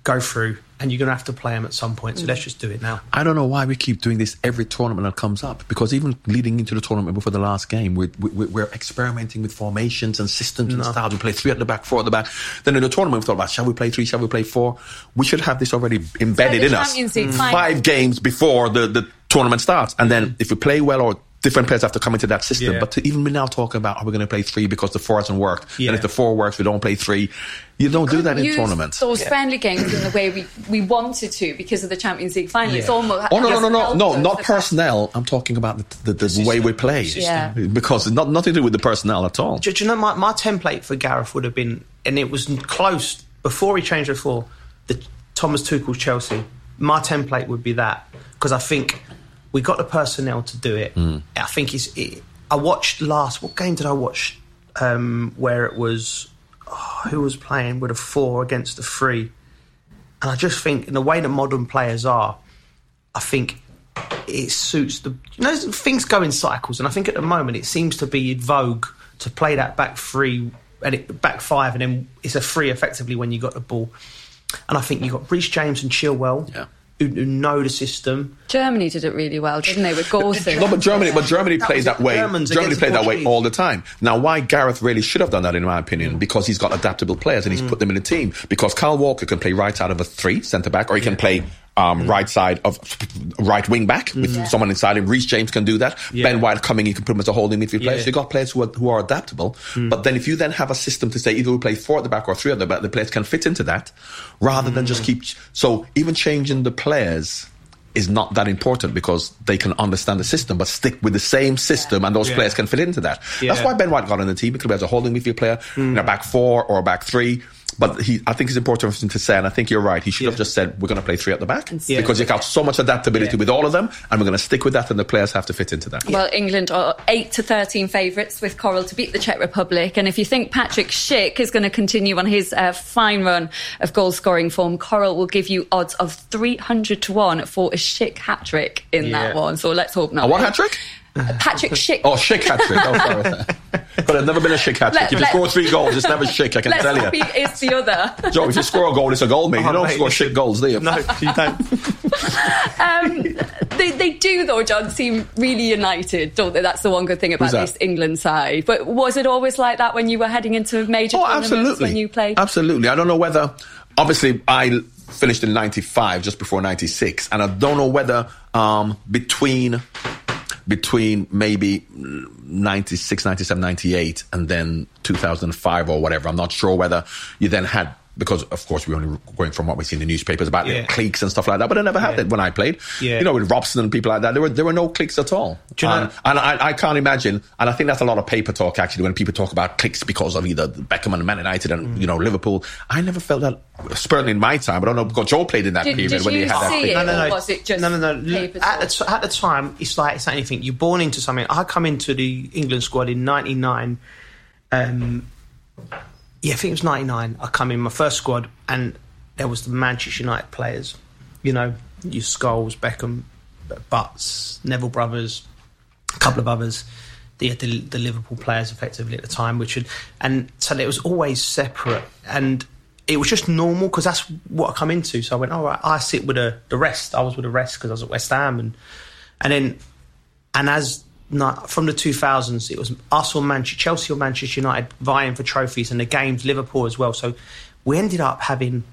S3: go through, and you're going to have to play them at some point. So let's mm. just do it now.
S4: I don't know why we keep doing this every tournament that comes up because even leading into the tournament before the last game, we're, we- we're experimenting with formations and systems and styles. We play three at the back, four at the back. Then in the tournament, we thought about shall we play three, shall we play four? We should have this already embedded
S2: the
S4: in us
S2: Champions League mm. final.
S4: five games before the, the tournament starts. And then mm. if we play well or different players have to come into that system.
S3: Yeah.
S4: But to even be now talking about are we going to play three because the four hasn't worked?
S3: Yeah.
S4: And if the four works, we don't play three. You don't do that in
S2: Use
S4: tournaments.
S2: Those friendly games in the way we, we wanted to because of the Champions League final. It's almost
S4: Oh no no no no no not
S2: the-
S4: personnel. I'm talking about the, the, the, way we play.
S2: Yeah.
S4: Because it's not nothing to do with the personnel at all.
S3: Do, do you know my, my template for Gareth would have been, and it was close before he changed the four, the Thomas Tuchel's Chelsea. My template would be that because I think we got the personnel to do it. I think it's. It, I watched last. What game did I watch? Um, where it was oh, who was playing with a four against a three, and I just think in the way that modern players are, I think it suits the you know things go in cycles and I think at the moment it seems to be in vogue to play that back three and it, back five and then it's a three effectively when you got the ball and I think you got Reece James and Chilwell
S4: Yeah.
S3: Who, who know the system
S2: Germany did it really well, didn't they, with Gosens?
S4: No, but Germany, but Germany
S3: That
S4: plays that way.
S3: Germans
S4: Germany
S3: against
S4: plays that way all the time. Now, why Gareth really should have done that, in my opinion, mm. because he's got adaptable players and he's put mm. them in a team. Because Kyle Walker can play right side of a three centre back, or he can play. Um, mm. right side of right wing back with someone inside him. Reece James can do that.
S3: Yeah.
S4: Ben White coming, you can put him as a holding midfield player.
S3: Yeah.
S4: So you got players who are, who are adaptable. But then if you then have a system to say either we play four at the back or three at the back, the players can fit into that, rather than just keep. So even changing the players is not that important because they can understand the system, but stick with the same system, and those
S3: Yeah.
S4: players can fit into that. That's why Ben White got on the team. Because he could be as a holding midfield player in a hmm. back four or a back three. But he, I think it's important for him to say, and I think you're right. He should have just said, "We're going to play three at the back
S2: stick
S4: because you
S2: have
S4: got so much adaptability
S3: Yeah.
S4: with all of them, and we're going to stick with that, and the players have to fit into that."
S2: Well, England are 8 to 13 favourites with Coral to beat the Czech Republic. And if you think Patrick Schick is going to continue on his uh, fine run of goal scoring form, Coral will give you odds of 300 to 1 for a Schick hat trick in that one. So let's hope not.
S4: a what hat trick?
S2: Patrick Schick.
S4: Oh, Schick hat trick. Oh, sorry. but it's never been a Schick hat trick.
S2: Let-
S4: If you score three goals, it's never Schick. I can
S2: Let's
S4: tell you.
S2: he is the other.
S4: Joe, if you score a goal, it's a goal, mate. You
S3: Oh,
S4: don't
S3: mate,
S4: score. Schick goals, do you?
S3: no you don't
S2: Um, they, they do, though, John, seem really united, don't they? That's the one good thing about this England side. But was it always like that when you were heading into major
S4: Oh,
S2: tournaments
S4: absolutely.
S2: when you played?
S4: Absolutely. I don't know whether, obviously, I finished in 95, just before 96, and I don't know whether um, between between maybe 96, 97, 98, and then 2005 or whatever, I'm not sure whether you then had. Because of course we're only going from what we see in the newspapers about
S3: Yeah.
S4: cliques and stuff like that, but I never had
S3: Yeah.
S4: it when I played.
S3: Yeah.
S4: You know, with Robson and people like that, there were there were no cliques at all.
S3: Do you know-
S4: and and I, I can't imagine, and I think that's a lot of paper talk actually when people talk about cliques because of either Beckham and Man United and
S3: Mm.
S4: you know Liverpool. I never felt that, certainly in my time. I don't know because Joe played in that
S2: Did-
S4: period
S2: did
S4: when he
S2: you
S4: had that.
S2: see
S4: clique.
S2: it? or was it just
S3: no, no, no. At the, t- at the time, it's like it's not anything. You're born into something. I come into the England squad in '99. Um, yeah, I think it was '99. I come in my first squad, and there was the Manchester United players. You know, your Scholes, Beckham, Butts, Neville brothers, a couple of others. The, the, the Liverpool players, effectively at the time, which had, and so it was always separate. And it was just normal because that's what I come into. So I went, all right, I sit with the, the rest. I was with the rest because I was at West Ham, and and then and as from the 2000s, it was us or Manchester, Chelsea or Manchester United vying for trophies, and the games Liverpool as well. So we ended up having.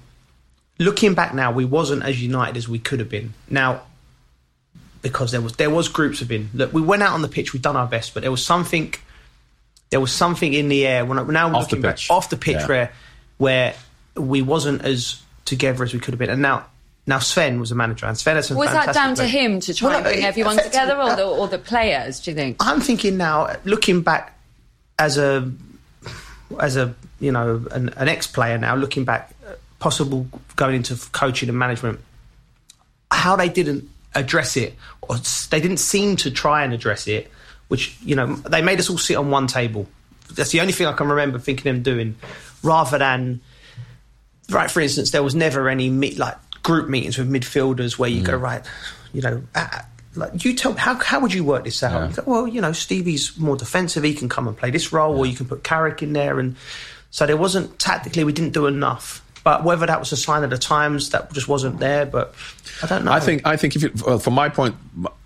S3: Looking back now, we wasn't as united as we could have been. Now, because there was there was groups of in. Look, we went out on the pitch, we've done our best, but there was something. There was something in the air when now
S4: Off the
S3: looking back
S4: pitch.
S3: off the pitch
S4: Yeah.
S3: where where we wasn't as together as we could have been. And now now Sven was a manager, and Sven
S2: Was that down to him to try
S3: Well,
S2: and bring everyone together, or the, or the players? Do you think?
S3: I'm thinking now, looking back as a as a you know an, an ex player now, looking back, uh, possible going into coaching and management, how they didn't address it, or they didn't seem to try and address it, which you know they made us all sit on one table. That's the only thing I can remember thinking them doing, rather than right. For instance, there was never any meet like group meetings with midfielders where you go right, you know. Uh, like you tell how how would you work this out?
S4: Yeah.
S3: You go, well, you know, Stevie's more defensive. He can come and play this role, or you can put Carrick in there, and so there wasn't tactically we didn't do enough. But whether that was a sign of the times, that just wasn't there. But I don't know.
S4: I think I think if you, well, from my point,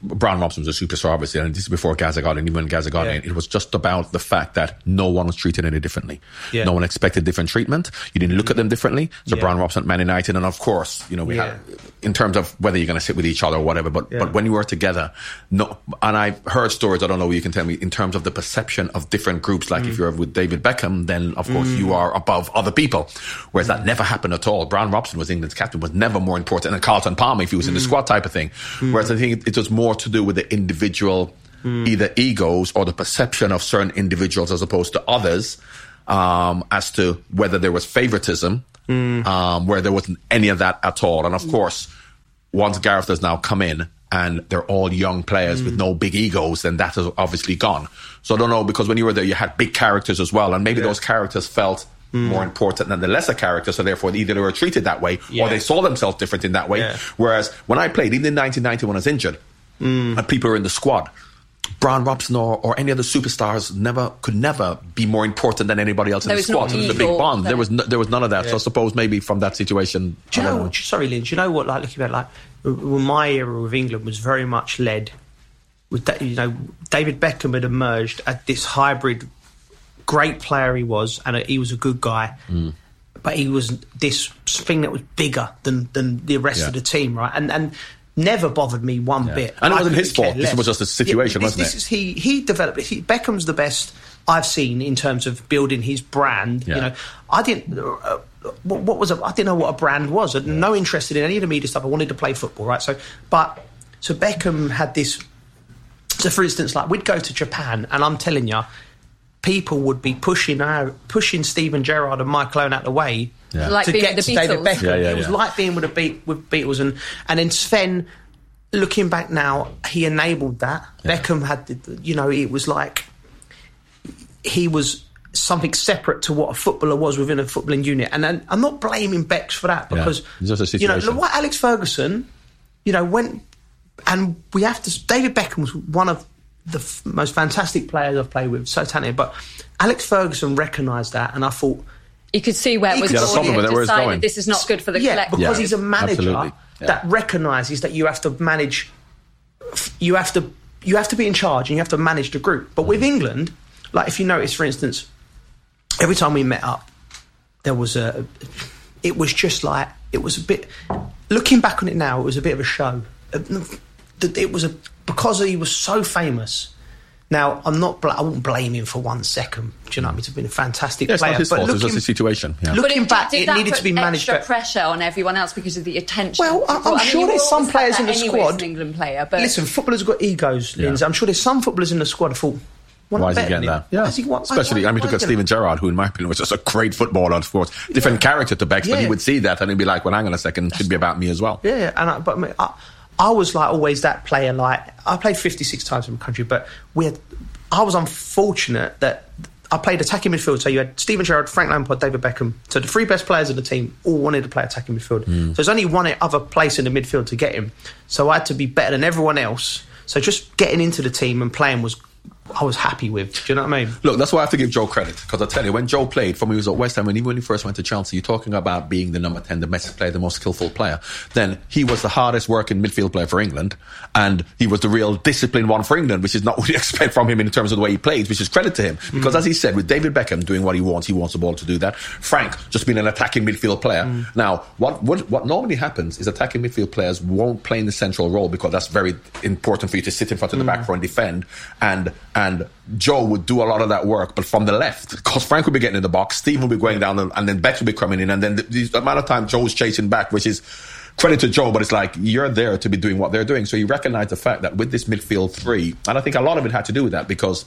S4: Brian Robson was a superstar, obviously, and this is before Gaza got in. Even when Gaza got
S3: Yeah.
S4: in, it was just about the fact that no one was treated any differently.
S3: Yeah.
S4: No one expected different treatment. You didn't look at them differently. So
S3: Yeah.
S4: Brian Robson, Man United, and of course, you know, we had in terms of whether you're going to sit with each other or whatever. But but when you were together, no. And I've heard stories. I don't know. what You can tell me in terms of the perception of different groups. Like
S3: Mm.
S4: if you're with David Beckham, then of course you are above other people. Whereas
S3: Mm.
S4: that never happened at all. Brian Robson was England's captain, was never more important than Carlton Palmer if he was in the
S3: Mm.
S4: squad type of thing. Whereas I think it was more to do with the individual,
S3: Mm.
S4: either egos or the perception of certain individuals as opposed to others, um, as to whether there was favoritism,
S3: Mm.
S4: um, where there wasn't any of that at all. And of course, once Gareth has now come in and they're all young players with no big egos, then that is obviously gone. So I don't know because when you were there, you had big characters as well, and maybe those characters felt Mm. more important than the lesser characters. So therefore, either they were treated that way
S3: Yeah.
S4: or they saw themselves different in that way.
S3: Yeah.
S4: Whereas when I played, even in 1990 when I was injured, mm. and people were in the squad. Brian Robson or, or any other superstars never could never be more important than anybody else
S2: There
S4: in the squad. So there was a big bond. There
S2: there.
S4: was no, there was none of that. So I suppose maybe from that situation,
S3: Do you
S4: I
S3: know? Sorry, Lynn. Do you know what? Like looking back, like w- my era of England was very much led with that. You know, David Beckham had emerged as this hybrid, great player he was, and he was a good guy.
S4: Mm.
S3: But he was this thing that was bigger than than the rest
S4: Yeah.
S3: of the team, right? And and never bothered me one
S4: Yeah.
S3: bit.
S4: And it wasn't his fault. This was just a situation,
S3: this,
S4: wasn't
S3: this
S4: it?
S3: Is, he he developed. He, Beckham's the best I've seen in terms of building his brand.
S4: Yeah.
S3: You know, I didn't. Uh, what, what was a, I didn't know what a brand was. I had no interest in any of the media stuff. I wanted to play football, right? So, but so Beckham had this. So, for instance, like we'd go to Japan, and I'm telling you, people would be pushing out, pushing Steven Gerrard and Michael Owen out the way
S4: Yeah.
S2: Like
S3: to get to David Beckham.
S4: Yeah, yeah,
S3: it was like being with the beat with Beatles, and and then Sven. Looking back now, he enabled that.
S4: Yeah.
S3: Beckham had, the, you know, it was like he was something separate to what a footballer was within a footballing unit. And, then I'm not blaming Bex for that because
S4: It's
S3: you know
S4: situation.
S3: what Alex Ferguson, you know, went and we have to. David Beckham was one of the f- most fantastic players I've played with, so talented. But Alex Ferguson recognised that, and I thought.
S2: You could see where it
S3: He
S2: was
S3: could
S2: going.
S3: see something
S2: He
S4: where
S2: had decided
S4: going.
S2: this is not good for the
S3: yeah,
S2: collective.
S3: because
S4: Yeah,
S3: he's a manager.
S4: Yeah.
S3: that recognises that you have to manage. You have to you have to be in charge and you have to manage the group. But
S4: Mm.
S3: with England, like if you notice, for instance, every time we met up, there was a. It was just like it was a bit. Looking back on it now, it was a bit of a show. It was a because he was so famous. Now I'm not. bla- I won't blame him for one second. Do you know what I mean? He's been a fantastic
S4: Yeah, it's
S3: player.
S4: not his
S3: but
S4: fault. It was
S3: looking-
S4: just a situation. Yeah.
S3: Look-
S2: But
S3: Looking
S2: it,
S3: back, it needed to be managed
S2: extra pressure on everyone else because of the attention.
S3: Well, I,
S2: people-
S3: I'm
S2: I mean,
S3: sure there's some players in the
S2: anyway
S3: squad.
S2: an England player, but
S3: Listen, footballers have got egos,
S4: Yeah.
S3: I'm sure there's some footballers in the squad who thought, why,
S4: Why is he
S3: better
S4: getting
S3: than
S4: that?
S3: him?
S4: Yeah,
S3: Why is he- why- why-
S4: especially
S3: why-
S4: I mean, look at
S3: is
S4: Steven Gerrard, who in my opinion was just a great footballer, of course, different character to Bex, but he would see that and he'd be like, "Well, hang on a second, it should be about me as well."
S3: Yeah, and I, but I, mean, I, I was like always that player. Like I played 56 times in my country, but we had. I was unfortunate that I played attacking midfield. So you had Steven Gerrard, Frank Lampard, David Beckham. So the three best players of the team all wanted to play attacking midfield. Hmm. So there's only one other place in the midfield to get him. So I had to be better than everyone else. So just getting into the team and playing was I was happy with. Do you know what I mean?
S4: Look, that's why I have to give Joe credit because I tell you, when Joe played from when he was at West Ham, and even when he first went to Chelsea, you're talking about being the number ten, the best player, the most skillful player. Then he was the hardest working midfield player for England, and he was the real disciplined one for England, which is not what you expect from him in terms of the way he plays, which is credit to him. Mm. Because as he said, with David Beckham doing what he wants, he wants the ball to do that. Frank just being an attacking midfield player. Mm. Now, what, what what normally happens is attacking midfield players won't play in the central role because that's very important for you to sit in front of the mm. back row and defend, and and Joe would do a lot of that work, but from the left, because Frank would be getting in the box, Steve would be going down, and then Beck would be coming in, and then the, the amount of time Joe's chasing back, which is credit to Joe, but it's like you're there to be doing what they're doing. So you recognize the fact that with this midfield three, and I think a lot of it had to do with that because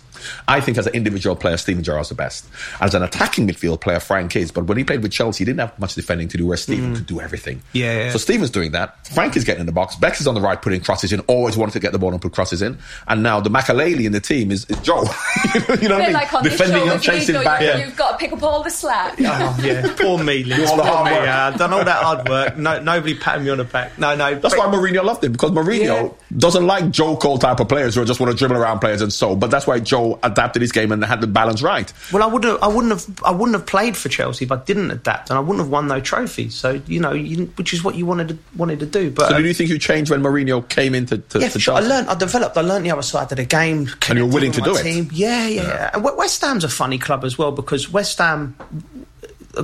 S4: I think as an individual player, Steven Gerrard's the best. As an attacking midfield player, Frank is. But when he played with Chelsea, he didn't have much defending to do, where Steven could do everything.
S3: Yeah, yeah.
S4: So Steven's doing that. Frank is getting in the box. Bex is on the right, putting crosses in. Always wanted to get the ball and put crosses in. And now the Makelele in the team is, is Joe. you know what I mean?
S2: like on
S4: Defending and
S2: show, if you
S4: chasing back.
S2: you-
S4: Yeah.
S2: You've got to pick up all the slack.
S3: Oh yeah, poor me, Liz.
S4: all the
S3: Poor
S4: hard
S3: me.
S4: work.
S3: Uh, I've done all that hard work. No, nobody patting me on the back. No, no.
S4: That's why Mourinho loved him because Mourinho
S3: Yeah.
S4: doesn't like Joe Cole type of players who just want to dribble around players and so. But that's why Joe adapted his game and had the balance right.
S3: Well, I wouldn't. I wouldn't have. I wouldn't have played for Chelsea if I didn't adapt, and I wouldn't have won no trophies. So you know, you, which is what you wanted to, wanted to do. But
S4: So
S3: uh,
S4: do you think you changed when Mourinho came into to,
S3: yeah,
S4: to
S3: sure. I learned. I developed. I learned the other side of the game.
S4: And you're willing to do
S3: my
S4: it.
S3: Team. Yeah, yeah, yeah. And West Ham's a funny club as well because West Ham.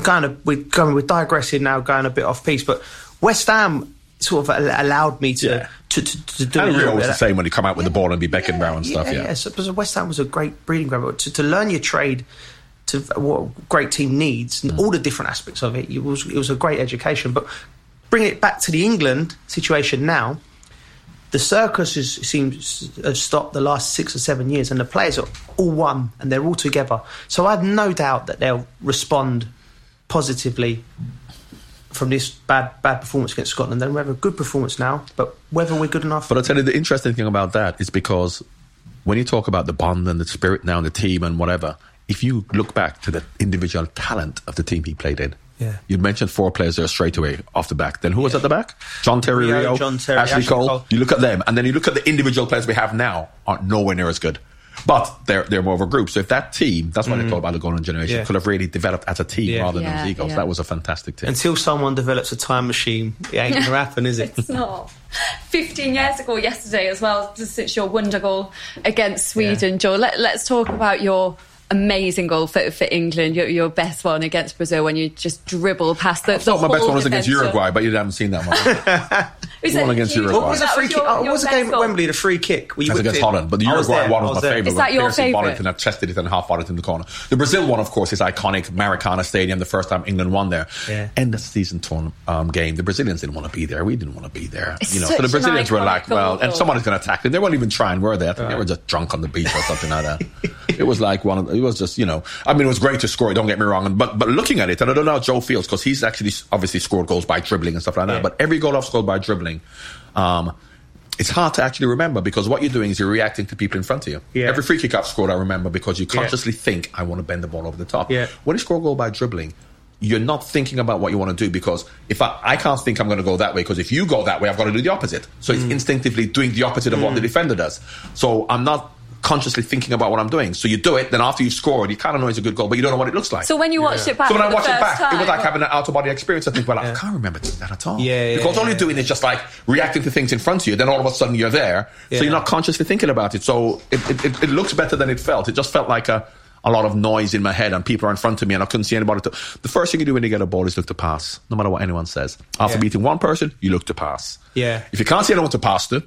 S3: Kind of, we're going. We're digressing now, going a bit off piece, but West Ham sort of allowed me to
S4: Yeah.
S3: to, to, to do a
S4: And Rio was the same when he come out with the ball and be Beckenbauer and stuff. Yeah,
S3: yeah. So, because West Ham was a great breeding ground, but to, to learn your trade, to what a great team needs,
S4: Mm.
S3: and all the different aspects of it, it was it was a great education. But bring it back to the England situation now. The circus is, seems to have stopped the last six or seven years, and the players are all one and they're all together. So I have no doubt that they'll respond positively from this bad bad performance against Scotland. Then we have a good performance now, but whether we're good enough,
S4: But I'll tell you the interesting thing about that is because when you talk about the bond and the spirit now and the team and whatever, if you look back to the individual talent of the team he played in,
S3: Yeah.
S4: you'd mentioned four players there straight away off the back. Then who was at the back? John Terry
S3: Rio,
S4: Rio,
S3: John Terry,
S4: Ashley,
S3: Ashley
S4: Cole.
S3: Cole.
S4: You look at them, and then you look at the individual players we have now aren't nowhere near as good. But they're they're more of a group. So if that team, that's why they talk about the golden generation,
S3: Mm. Yeah.
S4: could have really developed as a team
S3: Yeah.
S4: rather than
S2: Yeah,
S4: as egos.
S2: yeah.
S4: That was a fantastic team.
S3: until someone develops a time machine, it ain't going to happen, is it?
S2: It's not. 15 years ago yesterday as well, since your wonder goal against Sweden, Joe. Let, let's talk about your amazing goal for, for England, your, your best one against Brazil when you just dribble past the,
S4: I thought
S2: the
S4: my best one was against. Uruguay, but you haven't seen that one.
S2: Is
S4: one
S2: it-
S4: against
S2: you-
S4: Uruguay.
S3: What was the
S2: that
S3: free kick? Oh, what was a
S2: best
S3: game at
S2: goal?
S3: Wembley? The free kick. Where you
S4: That's
S3: whipped
S4: against
S3: it?
S4: Holland. But the
S3: I was
S4: Uruguay one
S3: I
S4: was, my
S3: there.
S4: favourite.
S2: Is that your
S4: Pearson
S2: favourite?
S4: it and I tested it and half bought it in the corner. The Brazil one, of course, is iconic. Maracana Stadium, the first time England won there.
S3: Yeah.
S4: End of season tourn, um, game. The Brazilians didn't want to be there. We didn't want to be there.
S2: It's
S4: you know, so the Brazilians were
S2: iconic
S4: like, well, and
S2: though.
S4: someone is going to attack them. They weren't even trying, were they? I think they were just drunk on the beach or something like that. It was like one of, it was just, you know, I mean, it was great to score, don't get me wrong. But, but looking at it, and I don't know how Joe feels because he's actually obviously scored goals by dribbling and stuff like that.
S3: Yeah.
S4: But every goal I've scored by dribbling, um, it's hard to actually remember because what you're doing is you're reacting to people in front of you.
S3: Yeah.
S4: Every free kick I've scored, I remember because you consciously think, I want to bend the ball over the top.
S3: Yeah.
S4: When you score a goal by dribbling, you're not thinking about what you want to do because if I, I can't think I'm going to go that way because if you go that way, I've got to do the opposite. So
S3: Mm.
S4: it's instinctively doing the opposite of what the defender does. So I'm not consciously thinking about what I'm doing. So you do it, then after you've scored, you kind of know it's a good goal, but you don't know what it looks like.
S2: So when you watched it back,
S4: So when
S2: for
S4: I
S2: the
S4: watch it back,
S2: time,
S4: it was like having an out of body experience. I think, well, I can't remember doing that at all.
S3: Yeah, yeah,
S4: because all you're doing is just like reacting to things in front of you. Then all of a sudden you're there, so you're not consciously thinking about it. So it, it, it, it looks better than it felt. It just felt like a, a lot of noise in my head, and people are in front of me, and I couldn't see anybody. To, the first thing you do when you get a ball is look to pass, no matter what anyone says. After
S3: Yeah.
S4: beating one person, you look to pass.
S3: Yeah.
S4: If you can't see anyone to pass to,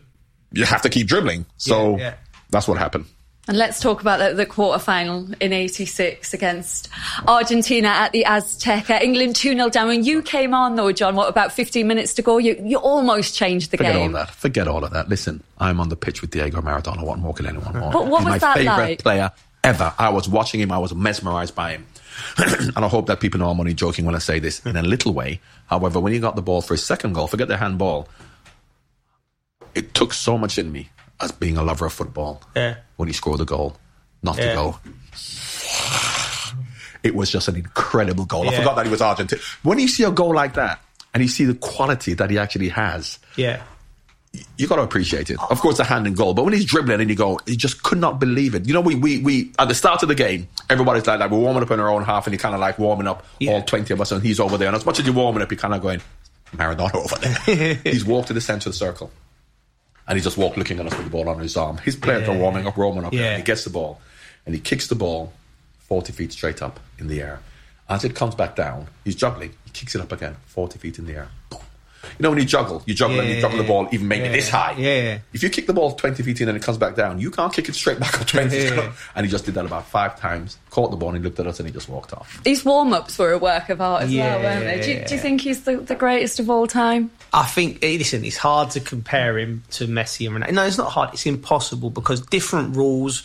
S4: you have to keep dribbling. So
S3: Yeah, yeah.
S4: That's what happened.
S2: And let's talk about the, the quarter final in 86 against Argentina at the Azteca. England 2 0 down. When you came on, though, John, what, about 15 minutes to go? You, you almost changed the
S4: Forget
S2: game.
S4: Forget all of that. Forget all of that. Listen, I'm on the pitch with Diego Maradona. What more can anyone want?
S2: But what
S4: He's
S2: was
S4: my
S2: that
S4: favorite
S2: like?
S4: player ever. I was watching him. I was mesmerized by him. and I hope that people know I'm only joking when I say this in a little way. However, when he got the ball for his second goal, forget the handball. It took so much in me as being a lover of football.
S3: Yeah.
S4: When he scored the goal, not
S3: Yeah.
S4: to go. It was just an incredible goal. I forgot that he was Argentine. When you see a goal like that, and you see the quality that he actually has,
S3: Yeah.
S4: you got to appreciate it. Of course, the hand in goal, but when he's dribbling and you go, you just could not believe it. You know, we we, we at the start of the game, everybody's like, like we're warming up in our own half, and you kind of like warming up
S3: Yeah.
S4: all twenty of us, and he's over there. And as much as you're warming up, you're kind of going, Maradona over there. he's walked to the centre of the circle, and he just walked looking at us with the ball on his arm. His players are warming up, warming up.
S3: Yeah.
S4: He gets the ball, and he kicks the ball forty feet straight up in the air. As it comes back down, he's juggling. He kicks it up again, forty feet in the air. Boom. You know when you juggle, you juggle and you
S3: Yeah,
S4: juggle the ball even maybe
S3: yeah,
S4: this high.
S3: yeah.
S4: If you kick the ball 20 feet in and it comes back down, you can't kick it straight back up 20 feet.
S3: Yeah.
S4: And he just did that about five times, caught the ball and he looked at us and he just walked off.
S2: These warm ups were a work of art as
S3: Yeah,
S2: well, weren't they? Do you, do you think he's the, the greatest of all time?
S3: I think, eh, listen, it's hard to compare him to Messi and Ronaldo. No, it's not hard. It's impossible because different rules,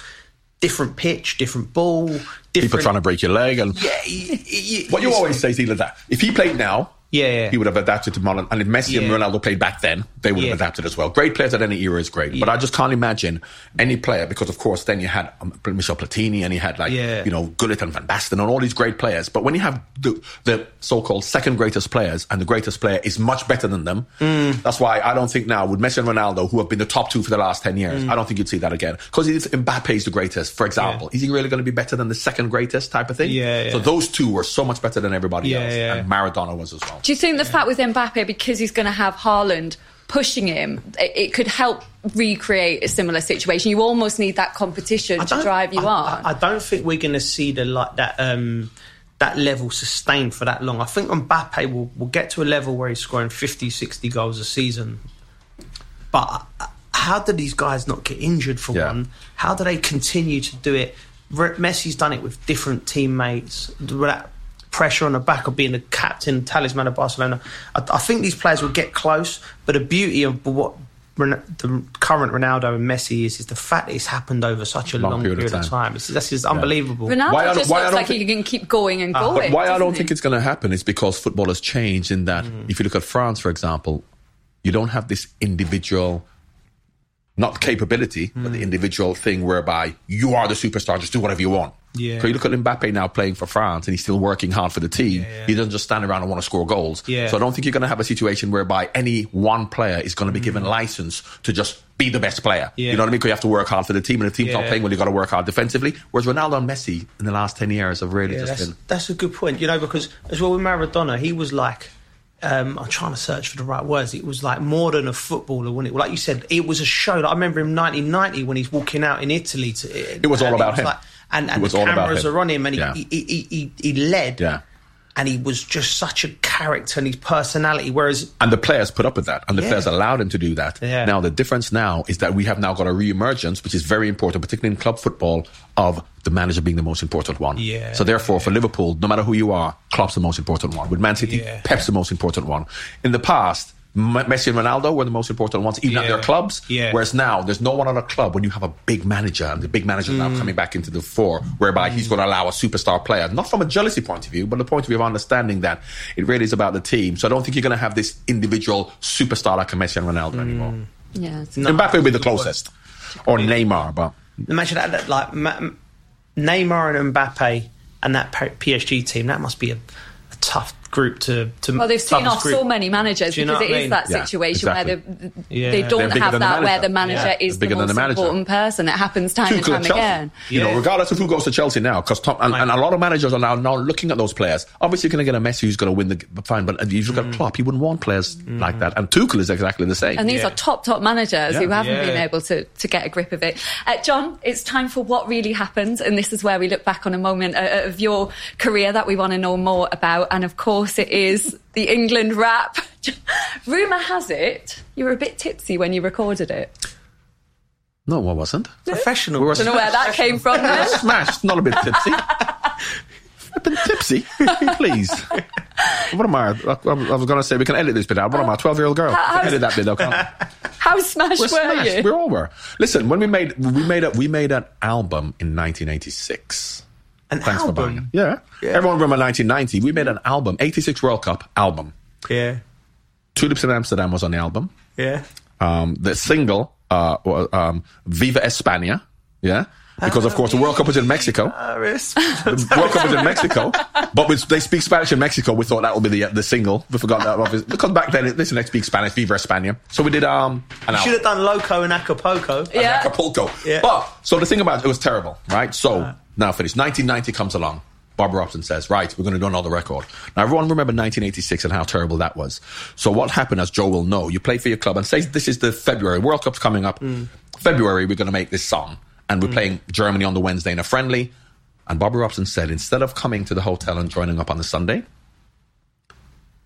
S3: different pitch, different ball, different.
S4: People trying to break your leg. and
S3: Yeah, y- y-
S4: What you always say is either that. If he played now,
S3: Yeah, yeah.
S4: he would have adapted to modern. And if Messi and Ronaldo played back then, they would
S3: Yeah.
S4: have adapted as well. Great players at any era is great, but I just can't imagine any player because, of course, then you had um, Michel Platini and you had like
S3: Yeah.
S4: you know Gullit and Van Basten and all these great players. But when you have the, the so-called second greatest players and the greatest player is much better than them,
S3: Mm.
S4: that's why I don't think now with Messi and Ronaldo, who have been the top two for the last ten years,
S3: Mm.
S4: I don't think you'd see that again. Because if Mbappe is the greatest, for example, is he really going to be better than the second greatest type of thing?
S3: Yeah, yeah.
S4: So those two were so much better than everybody
S3: Yeah,
S4: else,
S3: yeah.
S4: and Maradona was as well.
S2: Do you think the fact with Mbappe, because he's going to have Haaland pushing him, it, it could help recreate a similar situation? You almost need that competition to drive you
S3: I,
S2: on.
S3: I, I don't think we're going to see the like that um, that level sustained for that long. I think Mbappe will will get to a level where he's scoring 50, 60 goals a season. But uh, how do these guys not get injured for
S4: Yeah.
S3: one? How do they continue to do it? Messi's done it with different teammates. That pressure on the back of being the captain, talisman of Barcelona. I, I think these players will get close. But the beauty of what Ron- the current Ronaldo and Messi is is the fact that it's happened over such a long, period, of time. It's, that's just unbelievable.
S2: Ronaldo
S4: Why don't-
S2: just
S4: why
S2: looks
S4: don't
S2: like
S4: thi-
S2: he can keep going and going.
S4: But why I don't
S2: he?
S4: think it's going to happen is because football has changed in that
S3: Mm.
S4: if you look at France, for example, you don't have this individual, not capability, but
S3: Mm.
S4: the individual thing whereby you are the superstar, just do whatever you want.
S3: Yeah.
S4: So you look at Mbappe now playing for France and he's still working hard for the team.
S3: Yeah, yeah.
S4: He doesn't just stand around and want to score goals.
S3: Yeah.
S4: So I don't think you're going to have a situation whereby any one player is going to be given license to just be the best player.
S3: Mm. Yeah.
S4: You know what I mean? Because you have to work hard for the team and the team's not playing well, you've got to work hard defensively. Whereas Ronaldo and Messi in the last 10 years have really
S3: Yeah,
S4: just
S3: that's,
S4: been.
S3: that's a good point. You know, because as well with Maradona, he was like, um, I'm trying to search for the right words. It was like more than a footballer, wasn't it? Like you said, it was a show. Like, I remember in 1990 when he's walking out in Italy. To,
S4: It was all about him.
S3: And and the cameras are on him, and he,
S4: Yeah.
S3: he, he, he, he led.
S4: Yeah.
S3: And he was just such a character and his personality. Whereas,
S4: And the players put up with that, and the
S3: Yeah.
S4: players allowed him to do that.
S3: Yeah.
S4: Now, the difference now is that we have now got a re-emergence, which is very important, particularly in club football, of the manager being the most important one.
S3: Yeah.
S4: So therefore, for Liverpool, no matter who you are, Klopp's the most important one. With Man City. Pep's the most important one. In the past, Messi and Ronaldo were the most important ones, even at their clubs.
S3: Yeah.
S4: Whereas now, there's no one at a club when you have a big manager, and the big manager is
S3: Mm.
S4: now coming back into the fore, whereby he's going to allow a superstar player, not from a jealousy point of view, but the point of view of understanding that it really is about the team. So I don't think you're going to have this individual superstar like a Messi and Ronaldo
S3: Mm.
S4: anymore.
S2: Yeah, it's-
S3: No,
S4: Mbappe will be the closest, or Neymar, but
S3: imagine that, that like Ma- Neymar and Mbappe and that P- PSG team. That must be a, a tough group to to.
S2: Well, they've seen off
S3: group.
S2: so many managers
S3: you know
S2: because
S3: what
S2: it
S3: I
S2: is that
S4: Yeah,
S2: situation where
S4: exactly.
S2: they,
S3: Yeah.
S2: they
S3: They're
S2: don't have
S4: than the
S2: that where the manager
S4: Yeah,
S2: is
S4: they're
S2: the
S4: bigger than
S2: most
S4: the manager.
S2: important person. It happens time and time
S4: at Chelsea.
S2: again.
S4: You know, regardless of who goes to Chelsea now, because and, and a lot of managers are now, now looking at those players. Obviously, you're going to get a Messi who's going to win the fine, but if you look
S3: Mm.
S4: at Klopp, you wouldn't want players like that. And Tuchel is exactly the same.
S2: And these
S3: Yeah.
S2: are top, top managers
S4: Yeah.
S2: who haven't
S3: Yeah.
S2: been able to, to get a grip of it. Uh, John, it's time for what really happened. And this is where we look back on a moment uh, of your career that we want to know more about. And of course, it is the England rap. Rumour has it you were a bit tipsy when you recorded it.
S4: no, I wasn't.
S3: Professional.
S4: We were
S2: Don't know where that came from. then.
S4: Smashed, not a bit tipsy. Flipping tipsy, please. What am I? I, I was going to say we can edit this bit out. What am I? Twelve year old girl?
S2: How-
S4: edit that bit, though. Can't I?
S2: How smashed
S4: We're
S2: were
S4: smashed.
S2: you?
S4: We're over. Listen, when we made we made a, we made an album in 1986.
S3: An
S4: Thanks for buying it. Yeah.
S3: Yeah.
S4: Everyone remember 1990. We made an album, 86 World Cup album.
S3: Yeah,
S4: Tulips in Amsterdam was on the album.
S3: yeah.
S4: Um, the single, uh, was, um, Viva España. Yeah. because of course the World Cup was in Mexico. The World Cup was in Mexico, but with, they speak Spanish in Mexico. We thought that would be the the single. We forgot that obviously because back then listen, they speak Spanish. Viva España. So we did um an
S3: Should have done Loco and Acapulco.
S2: Yeah.
S4: Acapulco.
S3: Yeah.
S4: But so the thing about it, it was terrible, right? So now finished. 1990 comes along. Bob Robson says, right, we're going to do another record. Now everyone remember 1986 and how terrible that was. So what happened, as Joe will know, you play for your club and say this is the February World Cup's coming up. Mm. February we're going to make this song, and we're mm. playing Germany on the Wednesday in a friendly. And Bobby Robson said, instead of coming to the hotel and joining up on the Sunday,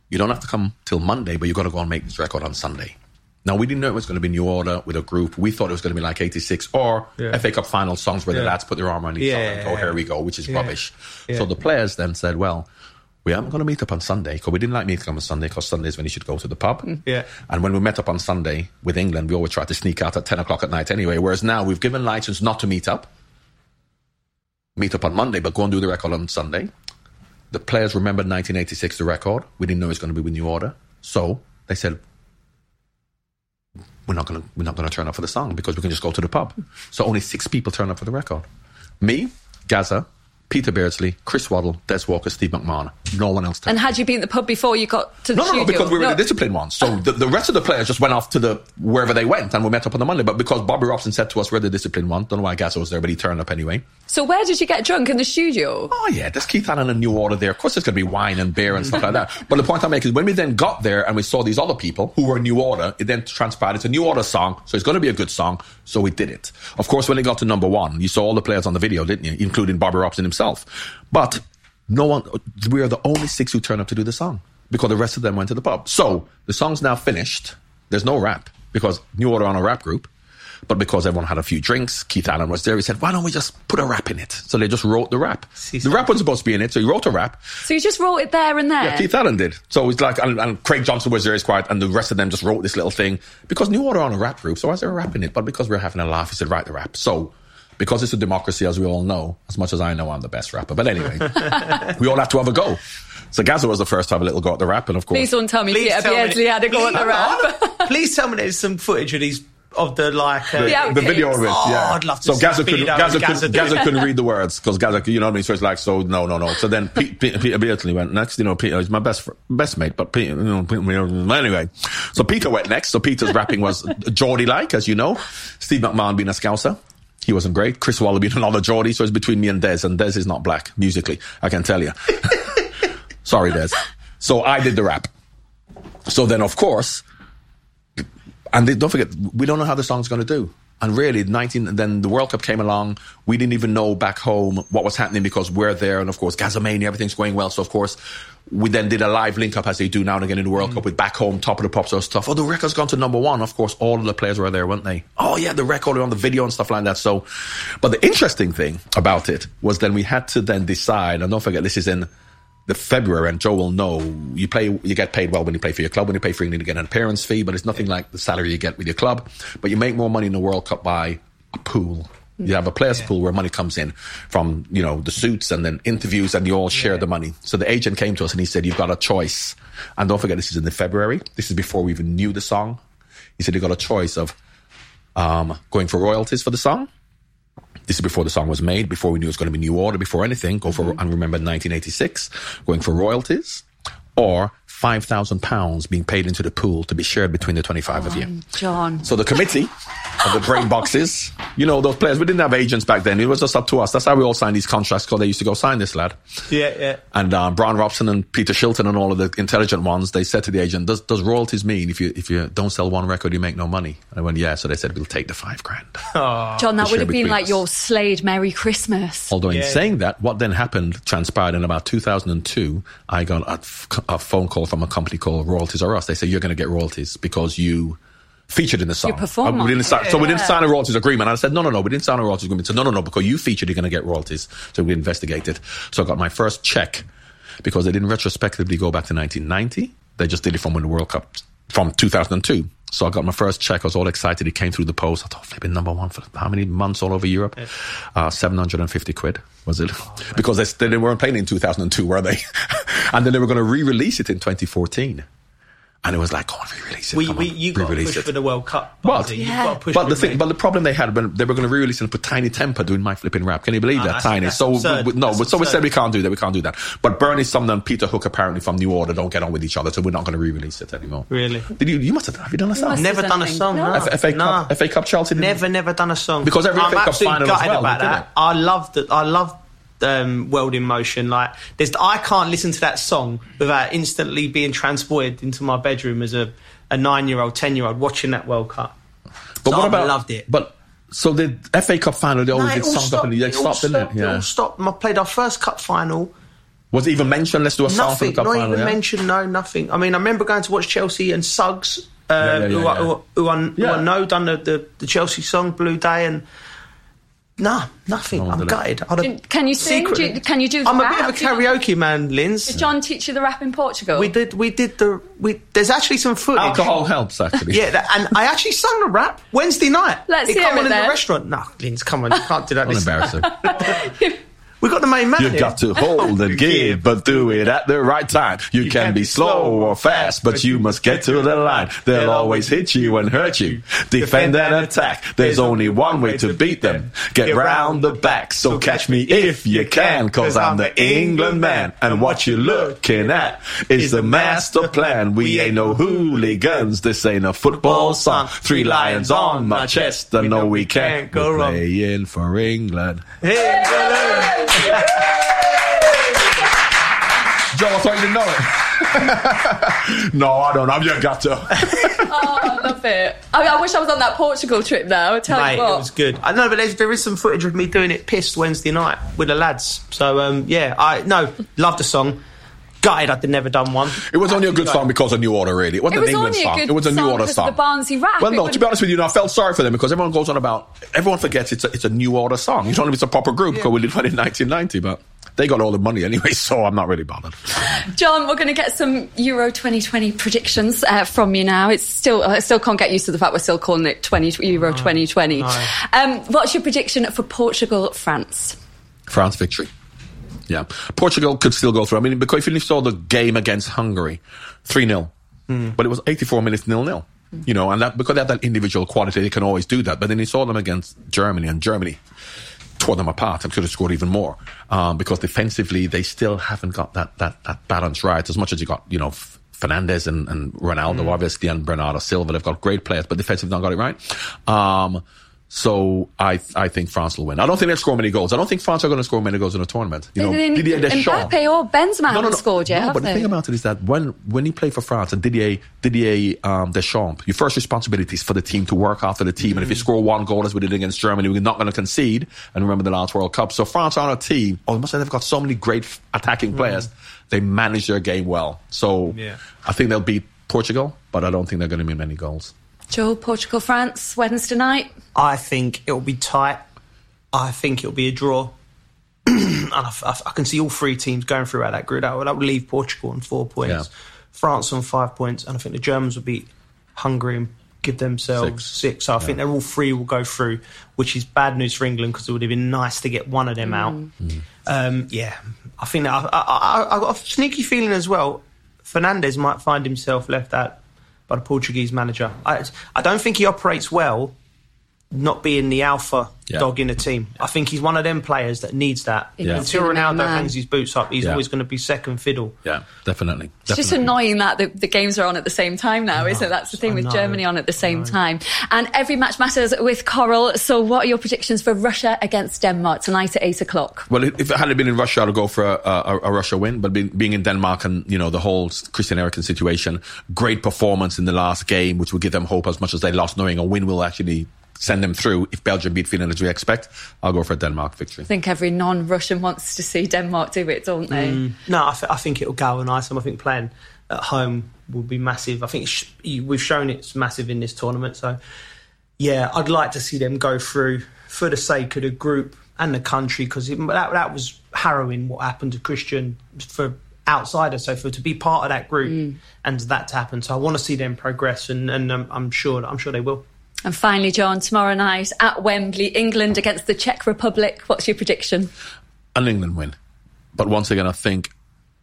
S4: you don't have to come till Monday, but you've got to go and make this record on Sunday. Now we didn't know it was going to be New Order with a group. We thought it was going to be like '86 or
S3: Yeah.
S4: FA Cup final songs where the
S3: Yeah.
S4: lads put their arm around each
S3: Yeah,
S4: other and go, "Here we go," which is rubbish. So the players then said, "Well, we aren't going to meet up on Sunday because we didn't like meeting up on Sunday because Sunday is when you should go to the pub." Mm.
S3: Yeah.
S4: And when we met up on Sunday with England, we always tried to sneak out at 10 o'clock at night anyway. Whereas now we've given license not to meet up, meet up on Monday, but go and do the record on Sunday. The players remembered 1986, the record. We didn't know it was going to be with New Order. So they said, we're not to we're not to turn up for the song because we can just go to the pub. So only six people turn up for the record. Me, Gaza, Peter Beardsley, Chris Waddle, Des Walker, Steve McMahon. No one else.
S2: And had you been at the pub before you got to the
S4: no, no, no, because we were
S2: No.
S4: the disciplined ones. So the, the rest of the players just went off to the wherever they went, and we met up on the Monday. But because Bobby Robson said to us, "We're the disciplined one," don't know why Gaza was there, but he turned up anyway.
S2: So where did you get drunk in the studio?
S4: Oh yeah, there's Keith Allen and New Order there. Of course, there's going to be wine and beer and stuff like that. But the point I make is when we then got there and we saw these other people who were New Order, it then transpired it's a New Order song, so it's going to be a good song. So we did it. Of course, when it got to number one, you saw all the players on the video, didn't you? Including Bobby Robson himself. But no one, we are the only six who turned up to do the song because the rest of them went to the pub. So the song's now finished. There's no rap because New Order on a rap group. But because everyone had a few drinks, Keith Allen was there. He said, "Why don't we just put a rap in it?" So they just wrote the rap.
S3: See,
S4: the rap wasn't supposed to be in it, so he wrote a rap.
S2: So you just wrote it there and there?
S4: Yeah, Keith Allen did. So it's like, and, and Craig Johnson was there, he's quiet, and the rest of them just wrote this little thing because New Order on a rap group. So why is there a rap in it? But because we're having a laugh, he said, "Write the rap." So. Because it's a democracy, as we all know, as much as I know I'm the best rapper. But anyway, we all have to have a go. So Gaza was the first to have a little go at the rap, and of course,
S2: Please don't tell me
S3: Please
S2: Peter
S3: tell me-
S2: Beardsley had a go at the rap.
S3: Please tell me there's some footage of these of the like uh,
S2: The
S4: the
S2: outtakes.
S4: video of it.
S3: Oh,
S4: yeah,
S3: I'd love to
S4: so
S3: see
S4: Gaza couldn't,
S3: video
S4: Gaza,
S3: Gaza
S4: couldn't, Gaza couldn't read the words because Gaza, you know what I mean. So it's like, so no, no, no. So then Pete, Pete, Peter Beardsley went next. You know, Peter is my best fr- best mate, but Peter, you know, Peter, anyway. So Peter went next. So Peter's rapping was Geordie like, as you know. Steve McMahon being a Scouser. He wasn't great. Chris Waddle being another Geordie. So it's between me and Des, and Des is not black musically. I can tell you. Sorry, Des. So I did the rap. So then, of course, and they, don't forget, we don't know how the song's going to do. And really, 19, then the World Cup came along. We didn't even know back home what was happening because we're there. And of course, Gazamania, everything's going well. So of course, we then did a live link up as they do now and again in the World Cup mm. with back home, top of the pops or stuff. Oh, the record's gone to number one. Of course, all of the players were there, weren't they? Oh yeah, the record on the video and stuff like that. So, but the interesting thing about it was then we had to then decide, and don't forget, this is in the February, and Joe will know you play, you get paid well when you play for your club. When you play for England, you get an appearance fee, but it's nothing like the salary you get with your club. But you make more money in the World Cup by a pool. You have a players pool where money comes in from, you know, the suits and then interviews and you all share the money. So the agent came to us and he said, you've got a choice. And don't forget, this is in the February. This is before we even knew the song. He said, you've got a choice of, um, going for royalties for the song. This is before the song was made, before we knew it was going to be New Order, before anything. Go for, mm-hmm. and remember 1986, going for royalties or £5,000 being paid into the pool to be shared between the 25 of you.
S2: John.
S4: So the committee of the brain boxes, you know, those players, we didn't have agents back then. It was just up to us. That's how we all signed these contracts because they used to go sign this lad.
S3: Yeah, yeah.
S4: And um, Brian Robson and Peter Shilton and all of the intelligent ones, they said to the agent, does, does royalties mean if you if you don't sell one record, you make no money? And I went, yeah. So they said, we'll take the five grand.
S2: John, that would have been like
S4: us.
S2: your Slade Merry Christmas.
S4: Although in
S3: Yeah.
S4: saying that, what then happened transpired in about 2002. I got a, f- a phone call from a company called Royalties R Us. They say you're going to get royalties because you featured in the song. Uh, we didn't sign, So we didn't
S2: Yeah.
S4: sign a royalties agreement. And I said, no, no, no, we didn't sign a royalties agreement. So no, no, no, because you featured, you're going to get royalties. So we investigated. So I got my first check because they didn't retrospectively go back to 1990. They just did it from when the World Cup, from 2002. So I got my first check. I was all excited. It came through the post. I thought, flipping number one for how many months all over Europe? Uh, 750 quid, was it? because they, they weren't playing in 2002, were they? and then they were going to re-release it in 2014. And it was like, oh, re-release it.
S3: We,
S4: come
S3: we,
S4: on,
S3: you got to
S4: re-release
S3: push
S4: it.
S3: for the World Cup.
S4: But-
S3: You've
S2: Yeah.
S3: got to push
S4: But the thing, but the problem they had when they were going to re-release it and put Tinie Tempah doing my flipping rap. Can you believe
S3: No,
S4: that?
S3: that's-
S4: Tiny. so
S3: absurd.
S4: we- no,
S3: That's
S4: so we said we can't do that. We can't do that. But Bernie Sumner and Peter Hook apparently from New Order don't get on with each other, so we're not going to re-release it anymore.
S3: Really?
S4: Did you? You must have. Have you done a song?
S3: Never done a song.
S2: No.
S3: No.
S4: F- FA
S3: Nah.
S4: Cup, FA Cup Chelsea.
S3: Never, never done a song
S4: Because every
S3: I'm
S4: FA Cup final as
S3: gutted
S4: well,
S3: about
S4: didn't
S3: that.
S4: it?
S3: I love that. I love um, World in Motion. Like, there's, I can't listen to that song without instantly being transported into my bedroom as a, a nine year old, ten year old watching that World Cup.
S4: But
S3: So
S4: what
S3: I
S4: about?
S3: loved it.
S4: But so the FA Cup final, they always
S3: No, it all
S4: songs up the. They
S3: It
S4: stopped, didn't it?
S3: stopped. It
S4: Yeah.
S3: all stopped. I played our first cup final.
S4: Was it even mentioned? Let's do a song for the cup
S3: Not
S4: final.
S3: even
S4: yeah?
S3: mentioned. No, nothing. I mean, I remember going to watch Chelsea and Suggs, uh,
S4: Yeah, yeah,
S3: who, I, who, who, I, who I know done the, the, the Chelsea song Blue Day and. Nah, nothing.
S4: No
S3: I'm
S4: did it.
S3: gutted. I'd have-
S2: Can you sing? Do you- can you do the
S3: I'm a bit of a karaoke man, Linz.
S2: Did John teach you the rap in Portugal?
S3: We did. We did the. We there's actually some footage.
S4: Alcohol helps actually.
S3: Yeah, that, and I actually sung the rap Wednesday night.
S2: Let's
S3: it
S2: hear
S3: come
S2: it
S3: on in
S2: then.
S3: the restaurant. No, Linz, come on, you can't do that.
S4: Don't
S3: We got the main man.
S4: You
S3: here.
S4: got to hold and give, but do it at the right time. You, can, be slow or fast, but you must get to the line. They'll always hit you and hurt you. Defend and attack. There's only one way to beat them. Get round the back. So catch me if you can, cause I'm the England man. And what you're looking at is the master plan. We ain't no hooligans. This ain't a football song. Three lions on my chest. I know we can't go wrong. Playing for England.
S3: Hey, England.
S4: Joe, I thought you didn't know it. no, I don't. I've just got to.
S2: oh, I love it. I, mean, I wish I was on that Portugal trip now. I tell
S3: Mate,
S2: you
S3: it
S2: what.
S3: was good. I know, but there's, there is some footage of me doing it pissed Wednesday night with the lads. So um, yeah, I no love the song. Gutted I'd never done one.
S4: It was only a good song because of New Order, really. It wasn't
S2: It was
S4: an England song. It was a New Order song.
S2: of the Barnsey rap.
S4: Well, no, to be honest with you, no, I felt sorry for them because everyone goes on about, everyone forgets it's a, it's a New Order song. You don't know if it's a proper group because we did one in 1990, but they got all the money anyway, so I'm not really bothered.
S2: John, we're going to get some Euro 2020 predictions uh, from you now. It's still, I still can't get used to the fact we're still calling it 20, Euro 2020. Um, what's your prediction for Portugal, France?
S4: France victory. Yeah. Portugal could still go through. I mean, because if you saw the game against Hungary, 3 0, but it was 84 minutes nil nil. You know, and that because they have that individual quality, they can always do that. But then you saw them against Germany, and Germany tore them apart and could have scored even more um, because defensively they still haven't got that that that balance right. As much as you got, you know. F- Fernandes and, and Ronaldo, obviously, and Bernardo Silva, they've got great players, but defensively not got it right. Um, so I I think France will win. I don't think they'll score many goals. I don't think France are going to score many goals in a tournament. You know,
S2: Then
S4: Didier Deschamps.
S2: And Mbappe or Benzema haven't scored yet,
S4: No, but
S2: they?
S4: the thing about it is that when when you play for France and Didier Didier um, Deschamps, your first responsibility is for the team to work after the team. And if you score one goal, as we did against Germany, we're not going to concede. And remember the last World Cup. So France are on a team. Oh, must say they've got so many great attacking players. They manage their game well. So
S3: Yeah.
S4: I think they'll beat Portugal, but I don't think they're going to be many goals.
S2: Joe, Portugal, France, Wednesday night.
S3: I think it'll be tight. I think it'll be a draw. and I, I- I can see all three teams going through out that group. That would, that would leave Portugal on four points,
S4: Yeah.
S3: France on five points, and I think the Germans will beat Hungary and give themselves
S4: Six.
S3: six. So I think they're all three will go through, which is bad news for England because it would have been nice to get one of them out. Um, yeah, I think that I, I, I, I've got a sneaky feeling as well. Fernandes might find himself left out by the Portuguese manager. I, I don't think he operates well not being the alpha
S4: Yeah.
S3: dog in the team. I think he's one of them players that needs that.
S2: Yeah.
S3: Until
S2: Needs to be the main
S3: Ronaldo
S2: man.
S3: hangs his boots up, he's
S4: Yeah.
S3: always going to be second fiddle.
S4: Yeah, definitely.
S2: It's just annoying that the, the games are on at the same time now, isn't it? That's the thing with. Germany on at the same time. And every match matters with Coral. So, what are your predictions for Russia against Denmark tonight at 8 o'clock?
S4: Well, if it hadn't been in Russia, I'd go for a, a, a Russia win. But being, being in Denmark and you know the whole Christian Eriksen situation, great performance in the last game, which will give them hope as much as they lost, knowing a win will actually send them through. If Belgium beat Finland as we expect, I'll go for a Denmark victory.
S2: I think every non Russian wants to see Denmark do it, don't they?
S3: Mm. No, I, th- I think it'll galvanise them. I think playing at home will be massive. I think sh- we've shown it's massive in this tournament. So, yeah, I'd like to see them go through for the sake of the group and the country because that, that was harrowing what happened to Christian for outsiders. So for to be part of that group and that to happen, so I want to see them progress, and, and um, I'm sure I'm sure they will.
S2: And finally, John, tomorrow night at Wembley, England against the Czech Republic. What's your prediction?
S4: An England win. But once again, I think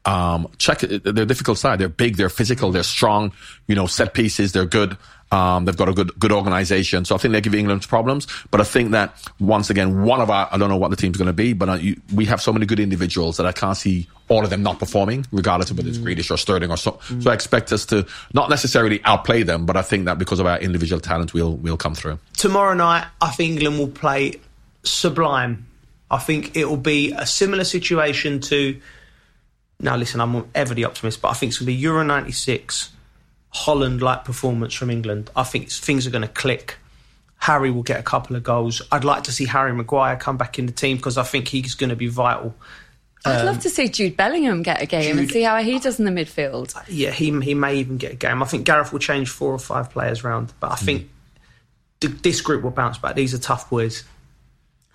S4: Um, Czech they're a difficult side. They're big, they're physical, they're strong. You know, set pieces, they're good. Um, they've got a good good organization, so I think they give England problems. But I think that once again, one of our I don't know what the team's going to be, but uh, you, we have so many good individuals that I can't see all of them not performing, regardless of whether it's mm. Grealish or Sterling or so. Mm. So I expect us to not necessarily outplay them, but I think that because of our individual talent, we'll we'll come through.
S3: Tomorrow night, I think England will play sublime. I think it will be a similar situation to. Now, listen, I'm ever the optimist, but I think it's going to be Euro '96 Holland like performance from England. I think things are going to click. Harry will get a couple of goals. I'd like to see Harry Maguire come back in the team because I think he's going to be vital.
S2: I'd um, love to see Jude Bellingham get a game Jude, and see how he does in the midfield.
S3: Yeah, he he may even get a game. I think Gareth will change four or five players around, but I mm. think this group will bounce back. These are tough boys.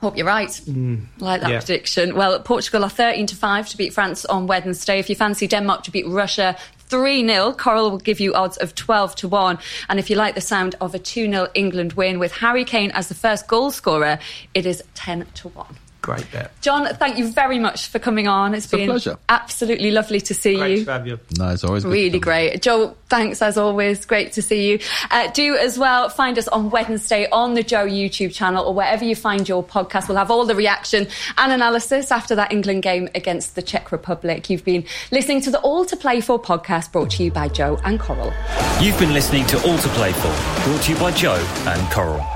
S2: Hope you're right. Mm, like that yeah. prediction. Well, Portugal are 13 to 5 to beat France on Wednesday. If you fancy Denmark to beat Russia 3 0, Coral will give you odds of 12 to 1. And if you like the sound of a 2 0 England win with Harry Kane as the first goal scorer, it is 10 to 1.
S3: Great bet.
S2: John, thank you very much for coming on.
S4: It's, it's been pleasure.
S2: absolutely lovely to see
S3: great
S2: you.
S3: To have you.
S4: No, it's always
S2: really great. Joe, thanks as always. Great to see you. Uh, do as well find us on Wednesday on the Joe YouTube channel or wherever you find your podcast. We'll have all the reaction and analysis after that England game against the Czech Republic. You've been listening to the All to Play For podcast brought to you by Joe and Coral.
S1: You've been listening to All to Play For, brought to you by Joe and Coral.